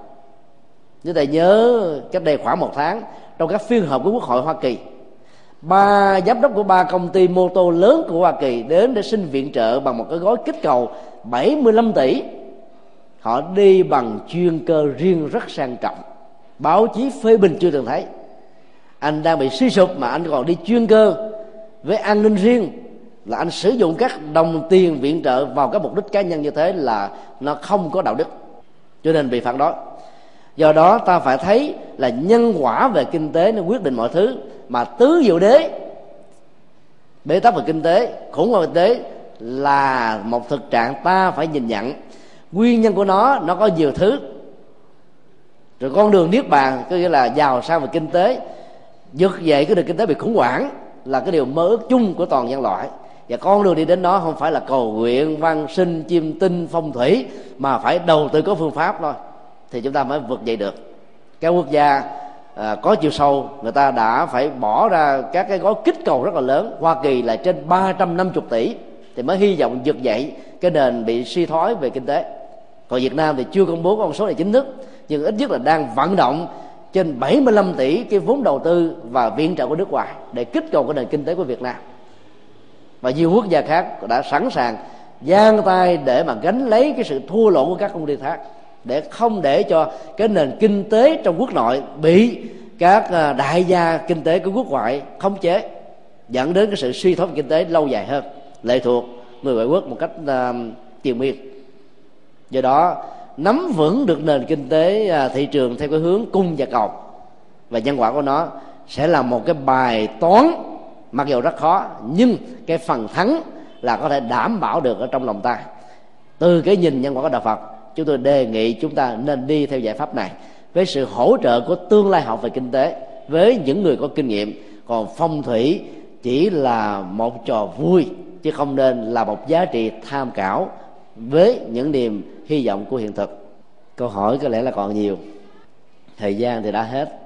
Như thầy nhớ cách đây khoảng một tháng, trong các phiên họp của quốc hội hoa kỳ, ba giám đốc của ba công ty mô tô lớn của Hoa Kỳ đến để xin viện trợ bằng một cái gói kích cầu 75 tỷ họ đi bằng chuyên cơ riêng rất sang trọng. Báo chí phê bình chưa từng thấy. Anh đang bị suy sụp mà anh còn đi chuyên cơ với an ninh riêng. Là anh sử dụng các đồng tiền viện trợ vào các mục đích cá nhân như thế là nó không có đạo đức. Cho nên bị phản đối do đó ta phải thấy là nhân quả về kinh tế nó quyết định mọi thứ. Mà tứ diệu đế, bế tắc về kinh tế, khủng hoảng kinh tế là một thực trạng ta phải nhìn nhận nguyên nhân của nó nó có nhiều thứ. Rồi con đường niết bàn có nghĩa là giàu sang về kinh tế. Vực dậy cái nền kinh tế bị khủng hoảng là cái điều mơ ước chung của toàn nhân loại. Và con đường đi đến đó không phải là cầu nguyện văn sinh chim tinh phong thủy mà phải đầu tư có phương pháp thôi. Thì chúng ta mới vượt dậy được. Các quốc gia à, có chiều sâu người ta đã phải bỏ ra các cái gói kích cầu rất là lớn. Hoa Kỳ là trên 350 tỷ thì mới hy vọng vượt dậy cái nền bị suy thoái về kinh tế còn Việt Nam thì chưa công bố con số này chính thức nhưng ít nhất là đang vận động trên 75 tỷ cái vốn đầu tư và viện trợ của nước ngoài để kích cầu cái nền kinh tế của Việt Nam. Và nhiều quốc gia khác đã sẵn sàng giang tay để mà gánh lấy cái sự thua lỗ của các công ty khác để không để cho cái nền kinh tế trong quốc nội bị các à, đại gia kinh tế của quốc ngoại khống chế dẫn đến cái sự suy thoái kinh tế lâu dài hơn lệ thuộc người ngoại quốc một cách uh, triền miên do đó, nắm vững được nền kinh tế à, thị trường theo cái hướng cung và cầu. Và nhân quả của nó sẽ là một cái bài toán, mặc dù rất khó, nhưng cái phần thắng là có thể đảm bảo được ở trong lòng ta. Từ cái nhìn nhân quả của đạo phật, chúng tôi đề nghị chúng ta nên đi theo giải pháp này với sự hỗ trợ của tương lai học về kinh tế, với những người có kinh nghiệm. Còn phong thủy chỉ là một trò vui, chứ không nên là một giá trị tham khảo với những niềm hy vọng của hiện thực. Câu hỏi có lẽ là còn nhiều. Thời gian thì đã hết.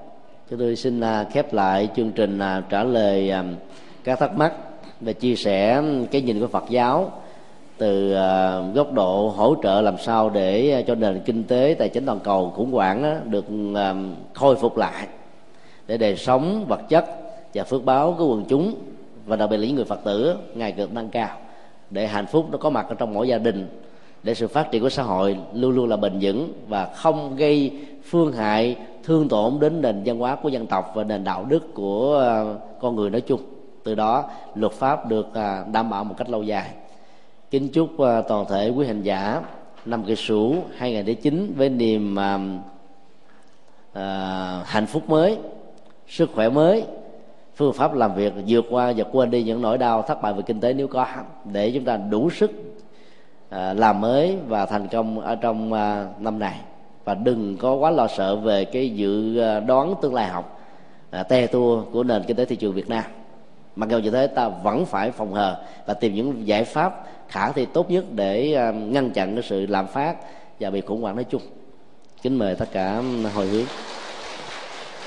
Chúng tôi xin à, khép lại chương trình à, trả lời à, các thắc mắc và chia sẻ cái nhìn của Phật giáo từ góc độ hỗ trợ làm sao để cho nền kinh tế tài chính toàn cầu khủng hoảng đó, được khôi phục lại để đời sống vật chất và phước báo của quần chúng và đặc biệt là những người phật tử ngày càng nâng cao để hạnh phúc nó có mặt ở trong mỗi gia đình để sự phát triển của xã hội luôn luôn là bền vững và không gây phương hại thương tổn đến nền văn hóa của dân tộc và nền đạo đức của ờ, con người nói chung. Từ đó luật pháp được ờ, đảm bảo một cách lâu dài. Kính chúc ờ, toàn thể quý hành giả năm kỷ sửu 2009 với niềm à, hạnh phúc mới sức khỏe mới phương pháp làm việc vượt qua và quên đi những nỗi đau, thất bại về kinh tế nếu có, để chúng ta đủ sức à, làm mới và thành công ở trong à, năm này. Và đừng có quá lo sợ về cái dự à, đoán tương lai học te tua của nền kinh tế thị trường Việt Nam. Mặc dù như thế, ta vẫn phải phòng hờ và tìm những giải pháp khả thi tốt nhất để ngăn chặn cái sự lạm phát và bị khủng hoảng nói chung. Kính mời tất cả hồi hướng